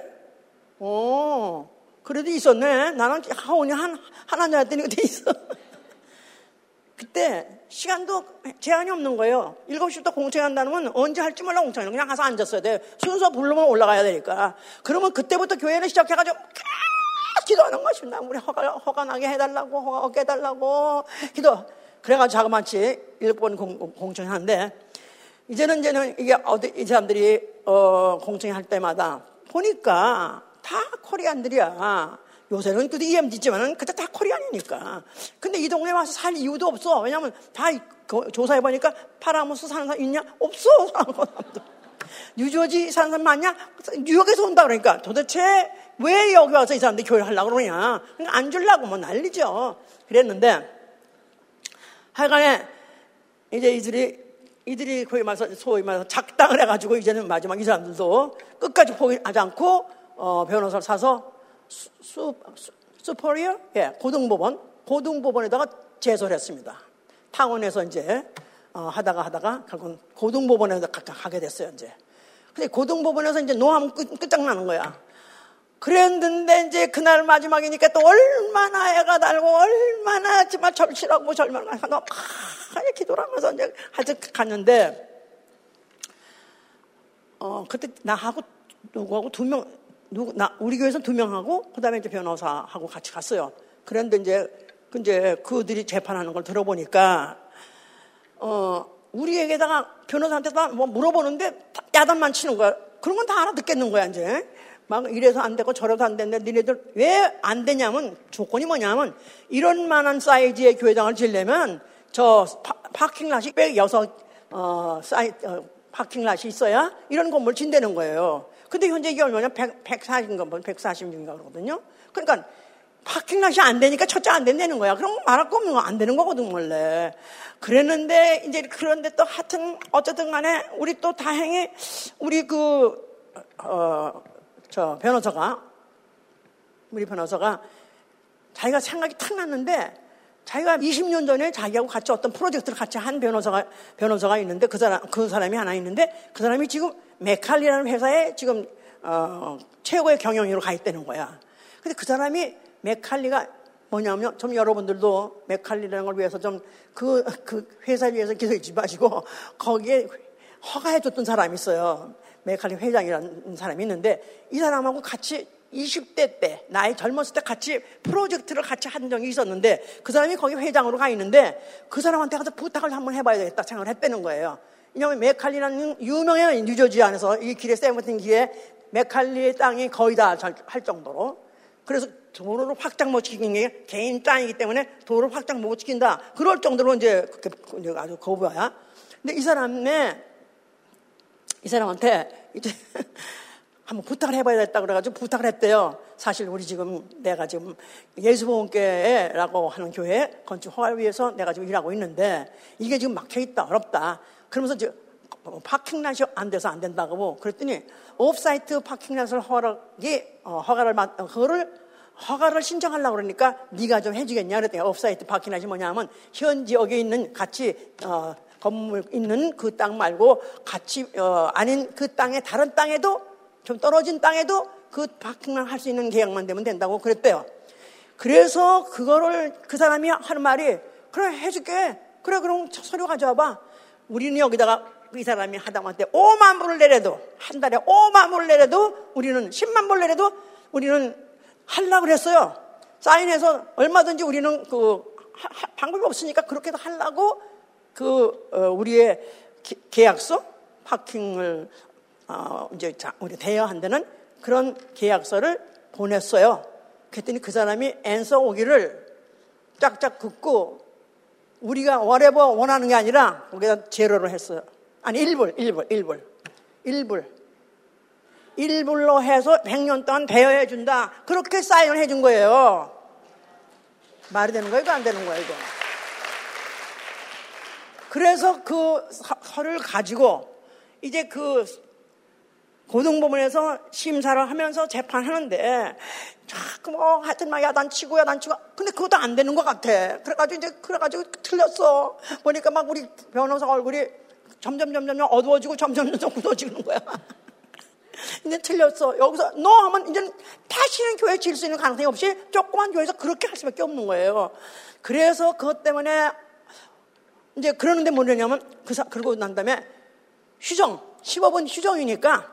어, 그래도 있었네. 나는 하원이 한, 하나냐 했더니 그때 있어. [laughs] 그때 시간도 제한이 없는 거예요. 7시부터 공청회 한다는 건 언제 할지 몰라 공청회. 그냥 가서 앉았어야 돼. 순서 부르면 올라가야 되니까. 그러면 그때부터 교회는 시작해가지고 기도하는 것입니다. 우리 허가, 허가 나게 해달라고, 허가 얻게 해달라고, 기도. 그래가지고 자그마치 일본 공청회 하는데, 이제는, 이제는 이게 어디, 이 사람들이, 어, 공청회 할 때마다 보니까 다 코리안들이야. 요새는 그도 EMD지만은 그때 다 코리안이니까. 근데 이 동네에 와서 살 이유도 없어. 왜냐면 다 조사해보니까 파라무스 사는 사람 있냐? 없어. 뉴저지 사는 사람 많냐? 뉴욕에서 온다 그러니까 도대체 왜 여기 와서 이 사람들이 교회를 하려고 그러냐. 그러니까 안 주려고 뭐 난리죠. 그랬는데 하여간에 이제 이들이 이들이 거기 말해서 소위 말해서 작당을 해가지고 이제는 마지막 이 사람들도 끝까지 포기하지 않고 어, 변호사를 사서 수, 수, 수 퍼리어 예, 고등법원 고등법원에다가 제소를 했습니다. 타운에서 이제 어, 하다가 하다가 결국은 고등법원에 서 가게 됐어요 이제. 근데 고등법원에서 이제 노하면 끝, 끝장나는 거야. 그랬는데 이제 그날 마지막이니까 또 얼마나 애가 달고 얼마나 정말 절실하고 절망하고 막 기도를 하면서 이제 하여튼 갔는데 어 그때 나하고 누구하고 두 명 누구 나 우리 교회에서 두 명하고 그다음에 이제 변호사하고 같이 갔어요. 그런데 이제 그 이제 그들이 재판하는 걸 들어보니까 어 우리에게다가 변호사한테 다 뭐 물어보는데 야단만 치는 거야. 그런 건 다 알아 듣겠는 거야 이제. 막 이래서 안 되고 저래서 안 되는데 니네들 왜 안 되냐면 조건이 뭐냐면 이런 만한 사이즈의 교회당을 지려면 저 파, 킹랏이 106 어, 사이, 어, 파킹랏이 있어야 이런 건물 진대는 거예요. 근데 현재 이게 얼마냐? 100, 140인가 140인가 그러거든요. 그러니까 파킹랏이 안 되니까 첫째 안 된다는 거야. 그럼 말할 거 없는 거 안 되는 거거든, 원래. 그랬는데, 이제 그런데 또 하여튼, 어쨌든 간에 우리 또 다행히 우리 그 어, 저 변호사가 우리 변호사가 자기가 생각이 탁 났는데 자기가 20년 전에 자기하고 같이 어떤 프로젝트를 같이 한 변호사가 변호사가 있는데 그 사람 그 사람이 하나 있는데 그 사람이 지금 메칼리라는 회사에 지금 어, 최고의 경영위로 가 있다는 거야. 근데 그 사람이 메칼리가 뭐냐면 좀 여러분들도 메칼리라는 걸 위해서 좀그그 회사를 위해서 기도하지 마시고 거기에 허가해 줬던 사람이 있어요. 메칼리 회장이라는 사람이 있는데 이 사람하고 같이 20대 때, 나이 젊었을 때 같이 프로젝트를 같이 한 적이 있었는데 그 사람이 거기 회장으로 가 있는데 그 사람한테 가서 부탁을 한번 해봐야 되겠다 생각을 했다는 거예요. 왜냐하면 메칼리라는 유명해요. 뉴저지 안에서 이 길에 세븐틴 길에 메칼리의 땅이 거의 다 할 정도로. 그래서 도로를 확장 못 시키는 게 개인 땅이기 때문에 도로를 확장 못 시킨다. 그럴 정도로 이제 아주 거부야. 근데 이 사람의 이 사람한테 이제 [laughs] 한번 부탁을 해봐야 겠다 그래가지고 부탁을 했대요. 사실 우리 지금 내가 지금 예수보험교회라고 하는 교회 건축 허가를 위해서 내가 지금 일하고 있는데 이게 지금 막혀 있다 어렵다. 그러면서 이제 파킹란이 안 돼서 안 된다고 그랬더니 옵사이트 파킹란을 허락이 어, 허가를 받 그거를 허가를 신청하려고 그러니까 네가 좀 해주겠냐 그랬더니 옵사이트 파킹란이 뭐냐면 현 지역에 있는 같이 어, 건물 있는 그 땅 말고 같이 어, 아닌 그 땅에 다른 땅에도 좀 떨어진 땅에도 그 파킹만 할수 있는 계약만 되면 된다고 그랬대요. 그래서 그거를 그 사람이 하는 말이 그래 해줄게. 그래 그럼 서류 가져와봐. 우리는 여기다가 이 사람이 하다못해 5만 불을 내려도 한 달에 5만 불을 내려도 우리는 10만 불을 내려도 우리는 할라 그랬어요. 사인해서 얼마든지 우리는 그 하, 방법이 없으니까 그렇게도 하려고 그 어, 우리의 계약서 파킹을 어, 이제 우리 대여한 다는 그런 계약서를 보냈어요. 그랬더니 그 사람이 앤서 오기를 짝짝 긋고 우리가 월에버 원하는 게 아니라 거기다 제로로 했어요. 아니 1불, 1불, 1불. 1불. 1불로 해서 100년 동안 대여해 준다. 그렇게 사인을 해 준 거예요. 말이 되는 거예요? 안 되는 거예요, 이거. 그래서 그 서를 가지고 이제 그 고등법원에서 심사를 하면서 재판하는데 자꾸 뭐 하여튼 막 야단치고 야단치고 근데 그것도 안 되는 것 같아. 그래가지고 이제 그래가지고 틀렸어. 보니까 막 우리 변호사 얼굴이 점점 점점 어두워지고 점점 점점 굳어지는 거야. [laughs] 이제 틀렸어. 여기서 너 하면 이제 다시는 교회 질 수 있는 가능성이 없이 조그만 교회에서 그렇게 할 수밖에 없는 거예요. 그래서 그것 때문에 이제 그러는데 뭐냐면 그 사, 그러고 난 다음에 휴정 15분 휴정이니까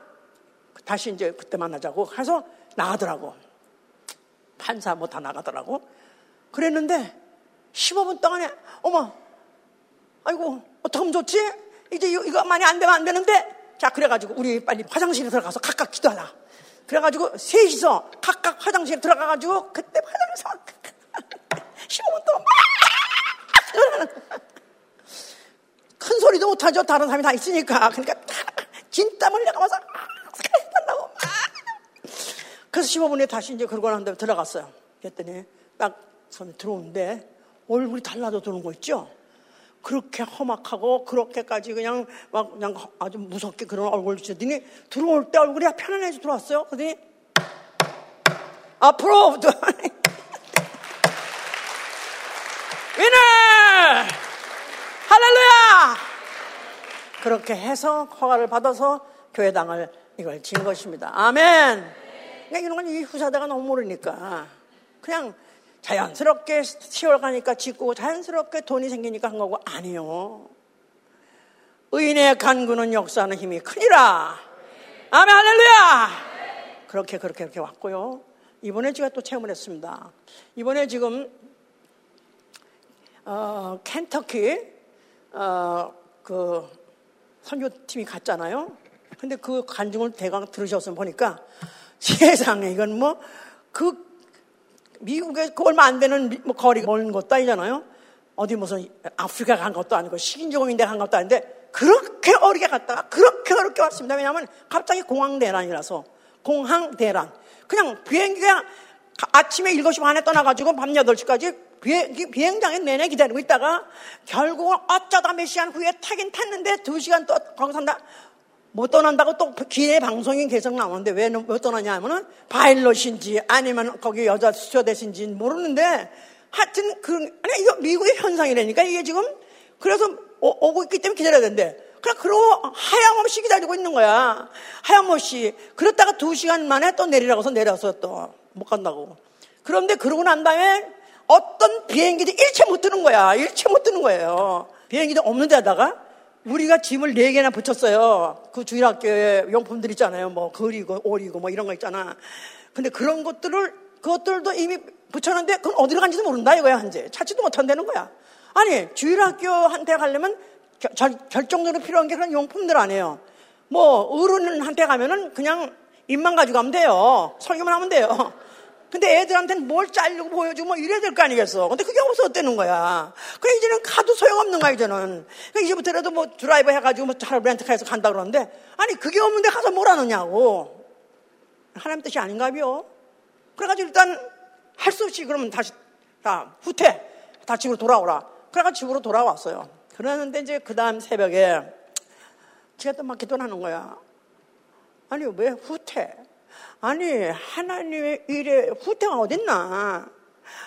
다시 이제 그때 만나자고 해서 나가더라고. 판사 뭐 다 나가더라고. 그랬는데 15분 동안에 어머 아이고 어떡하면 좋지? 이제 이거 많이 안 되면 안 되는데 자 그래가지고 우리 빨리 화장실에 들어가서 각각 기도하라. 그래가지고 셋이서 각각 화장실에 들어가가지고 그때 화장실에서 [laughs] 15분 동안 큰 소리도 못하죠. 다른 사람이 다 있으니까. 그러니까 진땀 흘려가면서 한다고 그래서 15분에 다시 이제 그러고 난 다음에 들어갔어요. 그랬더니 딱 손에 들어오는데 얼굴이 달라져 드는 거 있죠? 그렇게 험악하고 그렇게까지 그냥 막 그냥 아주 무섭게 그런 얼굴을 주더니 들어올 때 얼굴이 편안해져 들어왔어요. 그러더니 앞으로 위너 할렐루야 그렇게 해서 허가를 받아서 교회당을 이걸 진 것입니다. 아멘. 그러니까 이런 건 이 후사대가 너무 모르니까 그냥 자연스럽게 시월 가니까 짓고 자연스럽게 돈이 생기니까 한 거고 아니요. 의인의 간구는 역사하는 힘이 크니라. 아멘 할렐루야. 그렇게 그렇게 그렇게 왔고요. 이번에 제가 또 체험을 했습니다. 이번에 지금 어, 켄터키 어, 그 선교팀이 갔잖아요. 근데 그 간증을 대강 들으셨으면 보니까 세상에 이건 뭐 그 미국에 그 얼마 안 되는 뭐 거리 멀는 것도 아니잖아요. 어디 무슨 아프리카 간 것도 아니고 식인종인 데 간 것도 아닌데 그렇게 어렵게 갔다가 그렇게 어렵게 왔습니다. 왜냐하면 갑자기 공항 대란이라서 공항 대란. 그냥 비행기가 아침에 7시 반에 떠나가지고 밤 8시까지 비행, 비행장에 내내 기다리고 있다가 결국은 어쩌다 몇 시간 후에 타긴 탔는데 2시간 또 거기서 산다. 못 떠난다고 또 기내 방송이 계속 나오는데 왜 못 떠나냐 하면은 파일럿인지 아니면 거기 여자 스튜어디스인지 모르는데 하여튼 그 아니 이거 미국의 현상이라니까 이게 지금 그래서 오, 고 있기 때문에 기다려야 된대. 그래 그러고 하염없이 기다리고 있는 거야. 하염없이. 그랬다가 두 시간 만에 또 내리라고 해서 내려서 또 못 간다고. 그런데 그러고 난 다음에 어떤 비행기도 일체 못 뜨는 거야. 일체 못 뜨는 거예요. 비행기도 없는 데다가 우리가 짐을 네 개나 붙였어요. 그 주일학교에 용품들 있잖아요. 뭐 그리고 오리고 뭐 이런 거 있잖아. 근데 그런 것들을 그것들도 이미 붙였는데 그건 어디로 간지도 모른다 이거야 한제 찾지도 못한다는 거야. 아니 주일학교한테 가려면 결, 결정적으로 필요한 게 그런 용품들 아니에요. 뭐 어른한테 가면은 그냥 입만 가지고 가면 돼요. 설교만 하면 돼요. 근데 애들한테는 뭘 짜려고 보여주고 뭐 이래야 될 거 아니겠어. 근데 그게 없었다는 거야. 그래, 이제는 가도 소용없는 거야, 이제는. 그러니까 이제부터라도 뭐 드라이브 해가지고 뭐 차를 렌트카에서 간다 그러는데, 아니, 그게 없는데 가서 뭘 하느냐고. 하나님 뜻이 아닌가요? 그래가지고 일단 할 수 없이 그러면 다시 다 후퇴. 다 집으로 돌아오라. 그래가지고 집으로 돌아왔어요. 그러는데 이제 그 다음 새벽에 제가 또 막 기도하는 거야. 아니, 왜 후퇴? 아니 하나님의 일에 후퇴가 어딨나?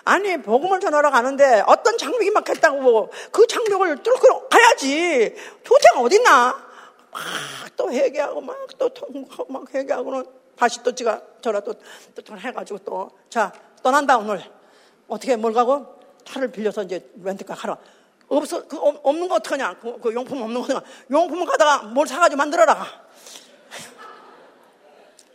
아니 복음을 전하러 가는데 어떤 장벽이 막혔다고 그 장벽을 뚫고 가야지. 후퇴가 어딨나? 막 또 회개하고 막 또 통곡하고 막 회개하고는 다시 또 제가 저라 또, 또 해가지고 또. 자 떠난다 오늘. 어떻게 뭘 가고? 차를 빌려서 이제 렌트카 가라. 없어 그 없는 거 어떡하냐? 그, 그 용품 없는 거 어떡하냐? 용품을 가다가 뭘 사가지고 만들어라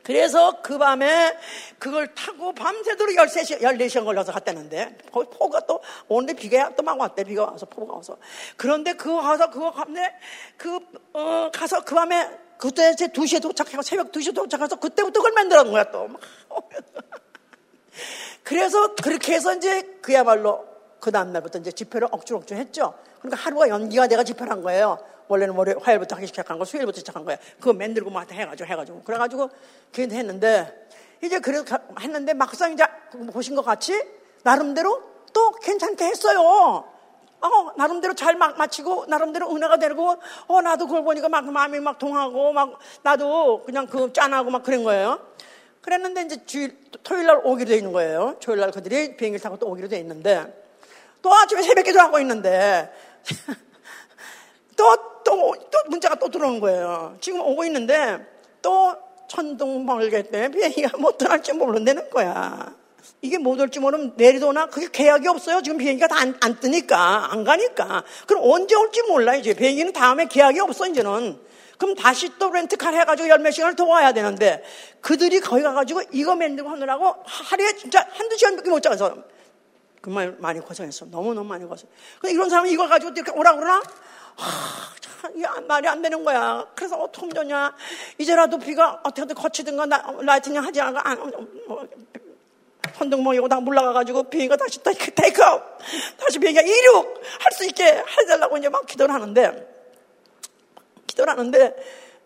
그래서 그 밤에 그걸 타고 밤새도록 13시, 14시간 걸려서 갔다는데, 포가 또 오는데 비가 또 막 왔대, 비가 와서, 포가 와서. 그런데 그거 가서, 그거 갔네, 그, 어, 가서 그 밤에, 그때 제 2시에 도착해서, 새벽 2시에 도착해서, 그때부터 그걸 만들어 놓은 거야, 또. [laughs] 그래서 그렇게 해서 이제 그야말로 그 다음날부터 이제 집회를 억지로 억지로 했죠. 그러니까 하루가 연기가 돼가 집회를 한 거예요. 원래는 월요 화요일부터 하기 시작한 거, 수요일부터 시작한 거야. 그거 만들고 막 해가지고 해가지고 그래가지고 그게 했는데 이제 그래서 했는데 막상 이제 보신 것 같이 나름대로 또 괜찮게 했어요. 어, 나름대로 잘 막 마치고, 나름대로 은혜가 되고, 어, 나도 그걸 보니까 막 마음이 막 동하고, 막, 나도 그냥 그 짠하고 막 그런 거예요. 그랬는데 이제 주일, 토요일 날 오기로 돼 있는 거예요. 토요일 날 그들이 비행기를 타고 또 오기로 돼 있는데, 또 아침에 새벽 기도 하고 있는데, [laughs] 또, 또, 또 문자가 또 들어온 거예요. 지금 오고 있는데 또 천둥번개 때문에 비행기가 못 떠날지 모른다는 거야. 이게 못 올지 모르면 내리도나 그게 계약이 없어요. 지금 비행기가 다 안 안 뜨니까 안 가니까. 그럼 언제 올지 몰라 이제 비행기는 다음에 계약이 없어 이제는. 그럼 다시 또 렌트카 해가지고 열 몇 시간을 더 와야 되는데 그들이 거기 가가지고 이거 만들고 하느라고 하루에 진짜 한두 시간밖에 못 자서 그말 많이 고생했어. 너무너무 많이 고생. 근데 이런 사람이 이걸 가지고 이렇게 오라 그러나? 하, 참, 이 말이 안 되는 거야. 그래서 어떻게 되냐. 이제라도 비가 어떻게든 걷히든가 나, lightning 하지 않아. 아, 뭐, 천둥 뭐고 다 물러가가지고 비행기가 다시 take off. 다시 비행기가 이륙 할 수 있게 해달라고 이제 막 기도를 하는데, 기도를 하는데,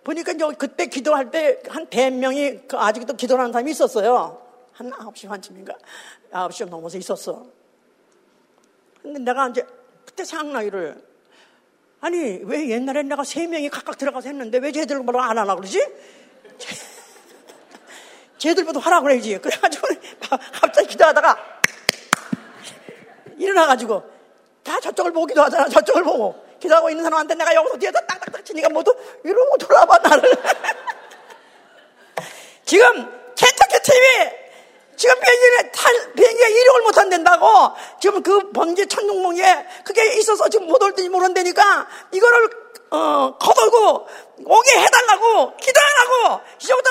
보니까 그때 기도할 때한 대명이 그 아직도 기도를 하는 사람이 있었어요. 한 9시 반쯤인가? 9시 넘어서 있었어. 근데 내가 이제 그때 생각나기를 아니 왜 옛날엔 내가 세 명이 각각 들어가서 했는데 왜 쟤들 뭐로 안 하나 그러지? 쟤들보다 하라 그래야지. 그래가지고 갑자기 기도하다가 일어나가지고 다 저쪽을 보기도 하잖아. 저쪽을 보고 기도하고 있는 사람한테 내가 여기서 뒤에서 딱딱딱 치니까 모두 이러고 돌아봐 나를. [laughs] 지금 켄터키 팀이 지금 비행기에 탈, 비행기가 이륙을 못 한다고. 지금 그 번개 천둥봉에 그게 있어서 지금 못 올지 모른다니까. 이거를 어, 거들고 오게 해달라고 기도하라고. 이제부터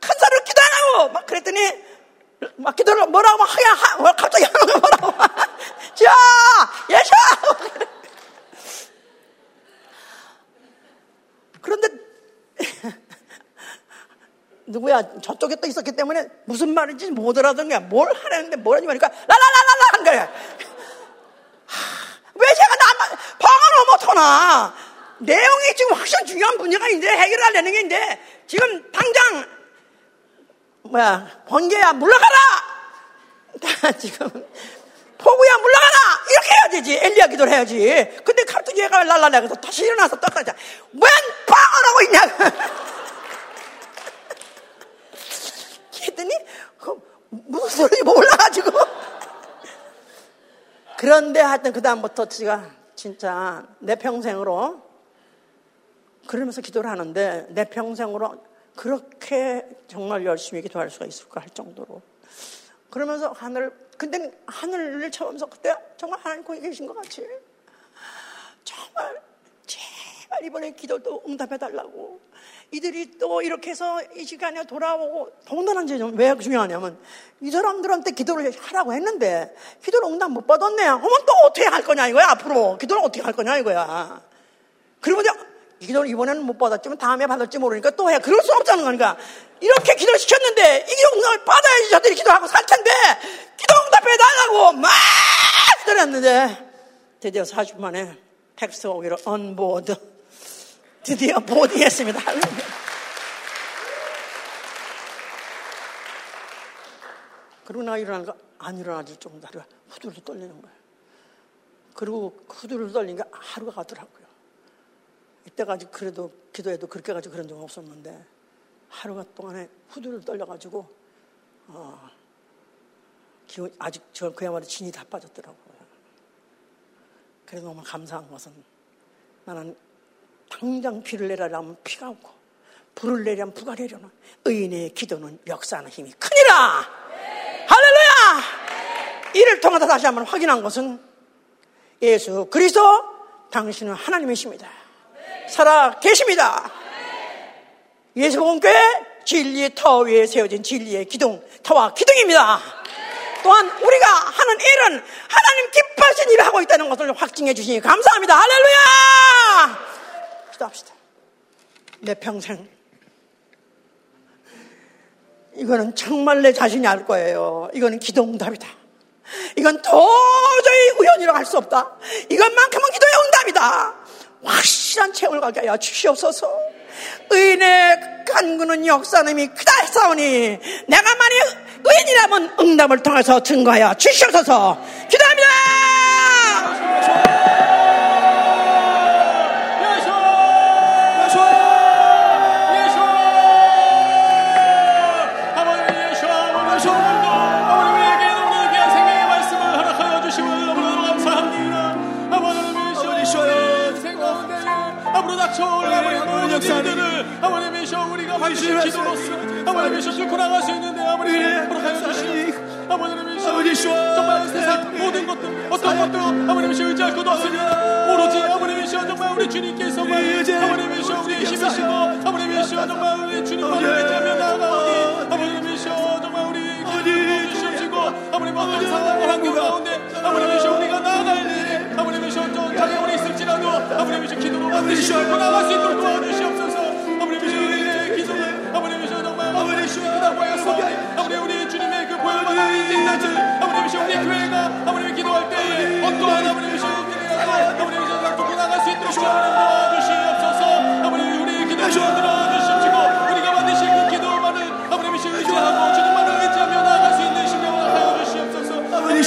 큰 소리로 기도하라고. 막 그랬더니 막 기도를 뭐라고 막 하야 하, 뭐 갑자기 하는 뭐라고 [laughs] 자 예샤 [laughs] 그런데 [laughs] 누구야 저쪽에 또 있었기 때문에 무슨 말인지 못 알아듣는 거야. 뭘 하라는데 뭘 하지 말니까 라라라라라 한 거야. 하, 왜 제가 나만 방언을 못하나? 내용이 지금 확실히 중요한 문제가 있는데 해결하려는 게 있는데 지금 당장 뭐야 번개야 물러가라. 지금 포구야 물러가라 이렇게 해야 되지 엘리야 기도를 해야지 근데 갑자기 얘가 그래서 다시 일어나서 떡하자 웬 방언하고 있냐 무슨 소리인지 몰라가지고. 그런데 하여튼 그다음부터 제가 진짜 내 평생으로 그러면서 기도를 하는데 내 평생으로 그렇게 정말 열심히 기도할 수가 있을까 할 정도로 그러면서 하늘 근데 하늘을 쳐면서 그때 정말 하나님 거기 계신 것 같이 제발 이번에 기도도 응답해 달라고 이들이 또 이렇게 해서 이 시간에 돌아오고 더군다나 이제 왜 중요하냐면 이 사람들한테 기도를 하라고 했는데 기도를 응답 못 받았네. 그러면 또 어떻게 할 거냐 이거야 앞으로 기도를 어떻게 할 거냐 이거야. 그러면 이 기도를 이번에는 못 받았지만 다음에 받을지 모르니까 또 해. 그럴 수 없다는 거니까 이렇게 기도를 시켰는데 이 기도 응답을 받아야지 저들이 기도하고 살 텐데 기도 응답해 달라고 막 기도했는데 드디어 40분 만에 텍스트가 오기로 언보드 드디어 보딩했습니다. 그러고 나 일어나니까 안 일어나질 정도로 다리가 후들후들 떨리는 거예요. 그리고 후들후들 떨리니까 하루가 가더라고요. 이때까지 그래도 기도해도 그렇게까지 그런 적은 없었는데 하루가 동안에 후들후들 떨려가지고 어, 기운 아직 저 그야말로 진이 다 빠졌더라고요. 그래서 너무 감사한 것은 나는 당장 비를 내라라면 피가 없고 불을 내려면 부가 내려는 의인의 기도는 역사하는 힘이 크니라 네. 할렐루야 네. 이를 통해서 다시 한번 확인한 것은 예수 그리스도 당신은 하나님이십니다 네. 살아 계십니다 예수 공교회 진리의 터 위에 세워진 진리의 기둥 터와 기둥입니다 또한 우리가 하는 일은 하나님 기뻐하신 일을 하고 있다는 것을 확증해 주시니 감사합니다 할렐루야 기도합시다. 내 평생. 이거는 정말 내 자신이 알 거예요. 이거는 기도응답이다. 이건 도저히 우연이라고 할 수 없다. 이것만큼은 기도의 응답이다. 확실한 체험을 가게 하여 주시옵소서. 의인의 간구는 역사님이 크다 했사오니 내가 만약 의인이라면 응답을 통해서 증거하여 주시옵소서. 기도합니다. 나갈 수 있는데 아버님 허락하여 주시옵소서 아버님이셔 정말 세상 모든 것들 어떤 것도 아버님이셔 의지할 것 없으니 오로지 아버님이셔 정말 우리 주님께서 아버님이셔 우리 힘이시고 아버님이셔 정말 우리 주님만을 의지하며 나아가오니 아버님이셔 정말 우리 주시옵시고 아버님 어떤 상황과 환경 가운데 아버님이셔 우리가 나아갈 때 아버님이셔 좀 장애물이 있을지라도 아버님이셔 기도로 뚫고 나갈 수 있도록 도와주시옵소서 하여서 아버님 우리 주님의 그 보혈과 인자들 아버님이셔 우리 교회가 아버님이 기도할 때 어떠한 아버님이셔 아버님이셔 뚫고 나갈 수 있도록 도와주시옵소서. 아버님 우리 기도를 들어주시옵시고 우리가 반드시 그 기도만을 아버님이셔 의지하고 주님만을 의지하며 나아갈 수 있는 신경을 하여 주시옵소서. 아버님이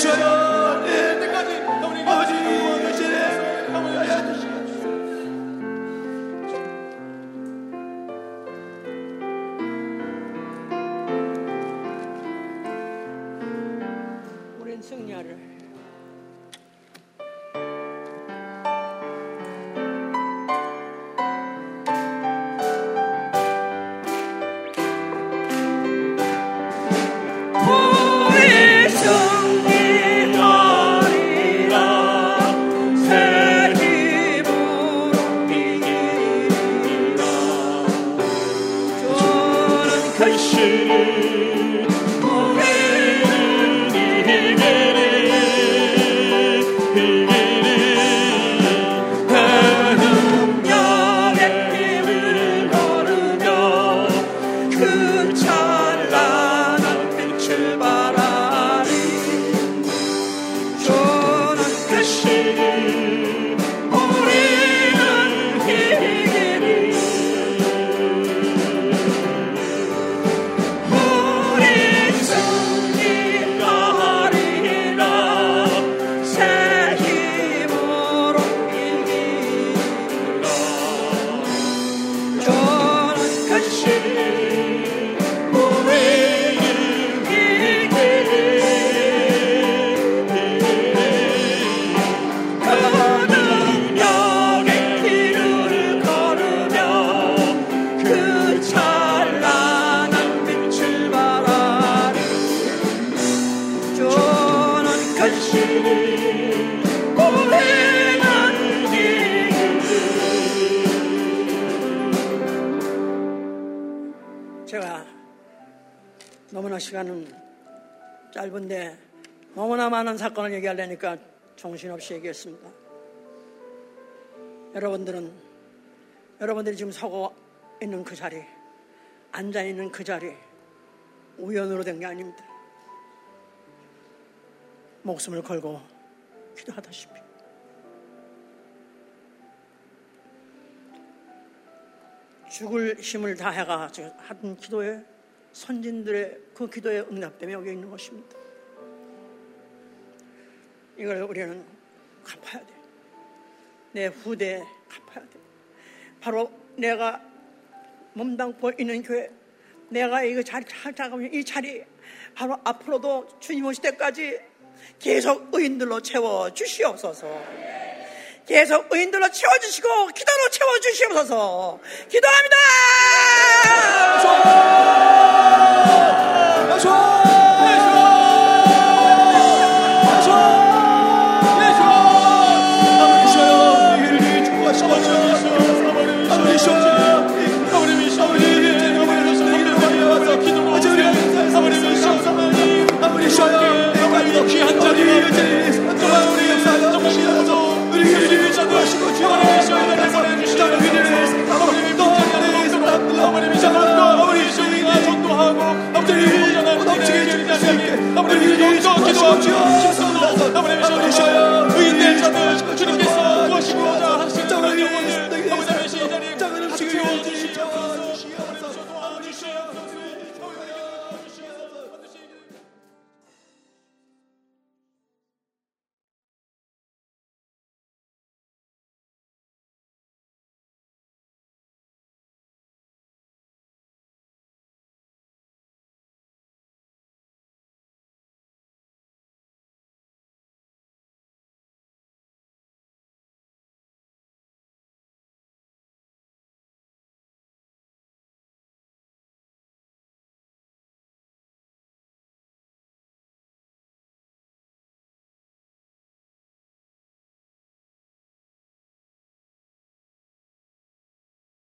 너무나 시간은 짧은데 너무나 많은 사건을 얘기하려니까 정신없이 얘기했습니다. 여러분들은 여러분들이 지금 서고 있는 그 자리, 앉아 있는 그 자리 우연으로 된 게 아닙니다. 목숨을 걸고 기도하다시피 죽을 힘을 다해가 하던 기도에 선진들의 그 기도에 응답되며 여기 있는 것입니다. 이걸 우리는 갚아야 돼. 내 후대에 갚아야 돼. 바로 내가 몸담고 있는 교회, 내가 이 자리 찾아가면 이 자리, 바로 앞으로도 주님 오실 때까지 계속 의인들로 채워 주시옵소서. 계속 의인들로 채워주시고 기도로 채워주시옵소서. 기도합니다. Don't talk about you.